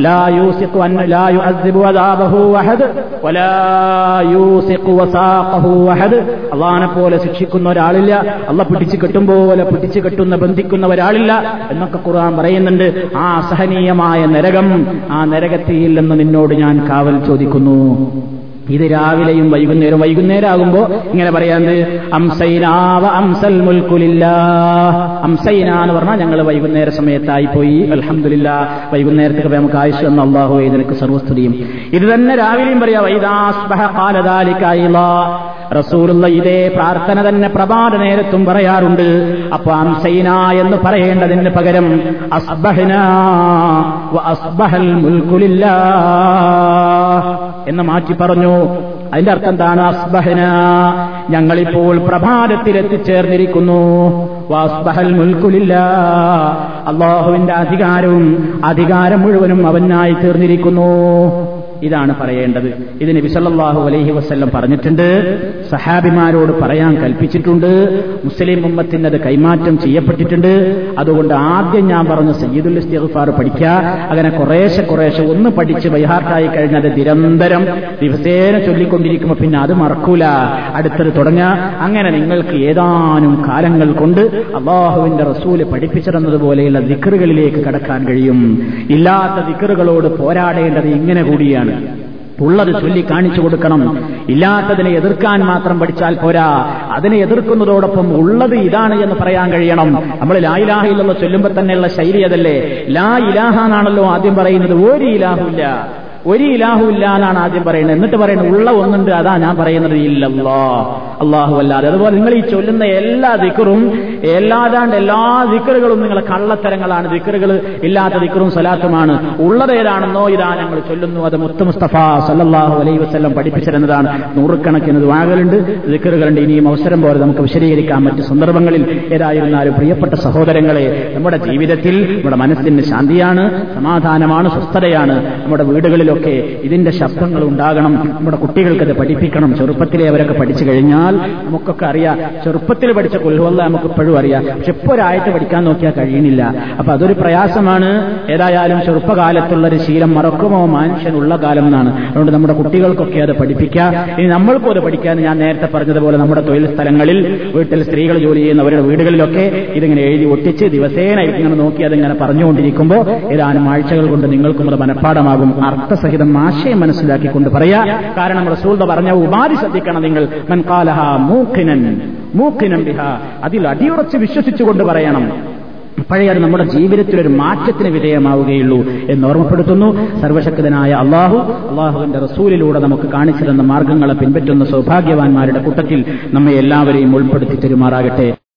അള്ളാഹനെ പോലെ ശിക്ഷിക്കുന്ന ഒരാളില്ല. അള്ള പിടിച്ചു കെട്ടും പോലെ പിടിച്ചു കെട്ടുന്ന ബന്ധിക്കുന്ന ഒരാളില്ല എന്നൊക്കെ ഖുർആൻ പറയുന്നുണ്ട്. ആ അസഹനീയമായ നരകം ആ നരകത്തിയിൽ നിന്ന് നിന്നോട് ഞാൻ കാവൽ ചോദിക്കുന്നു. ഇത് രാവിലെയും വൈകുന്നേരം വൈകുന്നേരം ആകുമ്പോ ഇങ്ങനെ പറയാണ്ട് അംസൈനാവ അംസൽ മുൽക്കുലില്ല അംസൈന എന്ന് പറഞ്ഞാൽ ഞങ്ങൾ വൈകുന്നേര സമയത്തായി പോയി അലഹമില്ല വൈകുന്നേരത്തേക്ക് നമുക്ക് ആയുസ് എന്ന അള്ളാഹു നിനക്ക് സർവസ്തുതിയും ഇത് തന്നെ രാവിലെയും പറയാം വൈദാസ്ബഹ റസൂലുള്ള ഇതേ പ്രാർത്ഥന തന്നെ പ്രഭാത നേരത്തും പറയാറുണ്ട്. അപ്പൊ അംസൈന എന്ന് പറയേണ്ടതിന് പകരം അസ്ബഹന അസ്ബഹൽ മുൽക്കുലില്ല എന്ന് മാറ്റി പറഞ്ഞു. അതിന്റെ അർത്ഥം എന്താണ്? അസ്ബഹന ഞങ്ങളിപ്പോൾ പ്രഭാതത്തിൽ എത്തിച്ചേർന്നിരിക്കുന്നു വാസ്ബഹൽ മുൽക്കുലില്ല അള്ളാഹുവിന്റെ അധികാരവും അധികാരം മുഴുവനും അവനായി തീർന്നിരിക്കുന്നു. ഇതാണ് പറയേണ്ടത്. ഇത് നബി സല്ലല്ലാഹു അലൈഹി വസല്ലം പറഞ്ഞിട്ടുണ്ട്. സഹാബിമാരോട് പറയാൻ കൽപ്പിച്ചിട്ടുണ്ട്. മുസ്ലിം ഉമ്മത്തിന് അത് കൈമാറ്റം ചെയ്യപ്പെട്ടിട്ടുണ്ട്. അതുകൊണ്ട് ആദ്യം ഞാൻ പറഞ്ഞ സയ്യിദുൽ ഇസ്തിഗ്ഫാർ പഠിക്കുക. അങ്ങനെ കുറേശ്ശെ കുറേശ്ശെ ഒന്ന് പഠിച്ച് ബൈഹാർട്ടായി കഴിഞ്ഞത് നിരന്തരം ദിവസേന ചൊല്ലിക്കൊണ്ടിരിക്കുമ്പോൾ പിന്നെ അത് മറക്കൂല. അടുത്തത് തുടങ്ങുക. അങ്ങനെ നിങ്ങൾക്ക് ഏതാനും കാലങ്ങൾ കൊണ്ട് അള്ളാഹുവിന്റെ റസൂൽ പഠിപ്പിച്ചിരുന്നതുപോലെയുള്ള ദിക്കറുകളിലേക്ക് കടക്കാൻ കഴിയും. ഇല്ലാത്ത ദിക്കറുകളോട് പോരാടേണ്ടത് ഇങ്ങനെ കൂടിയാണ്. ഉള്ളത് ചൊല്ലി കാണിച്ചു കൊടുക്കണം. ഇല്ലാത്തതിനെ എതിർക്കാൻ മാത്രം പഠിച്ചാൽ പോരാ. അതിനെ എതിർക്കുന്നതോടൊപ്പം ഉള്ളത് ഇതാണ് എന്ന് പറയാൻ കഴിയണം. നമ്മൾ ലാ ഇലാഹ ഇല്ലെന്ന് ചൊല്ലുമ്പോൾ തന്നെയുള്ള ശൈലി അതല്ലേ? ലാ ഇലാഹ എന്നാണല്ലോ ആദ്യം പറയുന്നത്. ഒരു ഇലാഹുല്ല ഒരു ഇലാഹു ഇല്ല എന്നാണ് ആദ്യം പറയുന്നത്. എന്നിട്ട് പറയുന്നത് ഉള്ള ഒന്നുണ്ട് അതാ ഞാൻ പറയുന്നത് ഇല്ലല്ലോ. അള്ളാഹു അല്ലാതെ അതുപോലെ നിങ്ങൾ ഈ ചൊല്ലുന്ന എല്ലാ ദിക്കറും എല്ലാതാണ്ട് എല്ലാ ദിക്കറുകളും നിങ്ങളെ കള്ളത്തരങ്ങളാണ്. ദിക്കറുകൾ ഇല്ലാത്ത ദിക്കറും സലാത്തുമാണ് ഉള്ളത് ഏതാണെന്നോ ഇതാ ഞങ്ങൾ ചൊല്ലുന്നു. അത് മുത്ത് മുസ്തഫ സല്ലല്ലാഹു അലൈഹി വസ്ല്ലം പഠിപ്പിച്ചിരുന്നതാണ്. നൂറുകണക്കിന് വാകലുണ്ട് ദിക്കറുകളുണ്ട് ഇനിയും അവസരം പോലെ നമുക്ക് വിശദീകരിക്കാൻ മറ്റ് സന്ദർഭങ്ങളിൽ ഏതായിരുന്നാലും പ്രിയപ്പെട്ട സഹോദരങ്ങളെ നമ്മുടെ ജീവിതത്തിൽ നമ്മുടെ മനസ്സിന് ശാന്തിയാണ് സമാധാനമാണ് സ്വസ്ഥതയാണ്. നമ്മുടെ വീടുകളിലൊക്കെ ഇതിന്റെ ശബ്ദങ്ങൾ ഉണ്ടാകണം. നമ്മുടെ കുട്ടികൾക്കത് പഠിപ്പിക്കണം. ചെറുപ്പത്തിലെ അവരൊക്കെ പഠിച്ചു കഴിഞ്ഞാൽ നമുക്കൊക്കെ അറിയാം. ചെറുപ്പത്തിൽ പഠിച്ച കൊല്ലുവല്ല നമുക്ക് ഇപ്പോഴും അറിയാം. പക്ഷെ ഇപ്പോൾ ഒരായിട്ട് പഠിക്കാൻ നോക്കിയാൽ കഴിയുന്നില്ല. അപ്പൊ അതൊരു പ്രയാസമാണ്. ഏതായാലും ചെറുപ്പകാലത്തുള്ള ഒരു ശീലം മറക്കുമോ? മനുഷ്യനുള്ള കാലം എന്നാണ് അതുകൊണ്ട് നമ്മുടെ കുട്ടികൾക്കൊക്കെ അത് പഠിപ്പിക്കാം. ഇനി നമ്മൾക്കും അത് പഠിക്കാൻ ഞാൻ നേരത്തെ പറഞ്ഞതുപോലെ നമ്മുടെ തൊഴിൽ സ്ഥലങ്ങളിൽ വീട്ടിൽ സ്ത്രീകൾ ജോലി ചെയ്യുന്നവരുടെ വീടുകളിലൊക്കെ ഇതിങ്ങനെ എഴുതി ഒട്ടിച്ച് ദിവസേന ഇങ്ങനെ നോക്കി അതിങ്ങനെ പറഞ്ഞുകൊണ്ടിരിക്കുമ്പോൾ ഏതാനും ആഴ്ചകൾ കൊണ്ട് നിങ്ങൾക്കും അത് മനഃപ്പാടമാകും അർത്ഥസഹിതം ആശയം മനസ്സിലാക്കിക്കൊണ്ട് പറയാ കാരണം റസൂൽ പറഞ്ഞ ഉപാധി ശ്രദ്ധിക്കണം നിങ്ങൾ. മൻകാലഹ മൂക്കിനൻ മൂക്കിനം ബിഹ. അതിൽ അടിയുറച്ച് വിശ്വസിച്ചുകൊണ്ട് പറയണം. അപ്പോഴേ അത് നമ്മുടെ ജീവിതത്തിൽ ഒരു മാറ്റത്തിന് വിധേയമാവുകയുള്ളൂ എന്ന് ഓർമ്മപ്പെടുത്തുന്നു. സർവശക്തനായ അള്ളാഹു അള്ളാഹുവിന്റെ റസൂലിലൂടെ നമുക്ക് കാണിച്ചു തന്ന മാർഗങ്ങളെ പിൻപറ്റുന്ന സൗഭാഗ്യവാന്മാരുടെ കൂട്ടത്തിൽ നമ്മെ എല്ലാവരെയും ഉൾപ്പെടുത്തി തെരുമാറാകട്ടെ.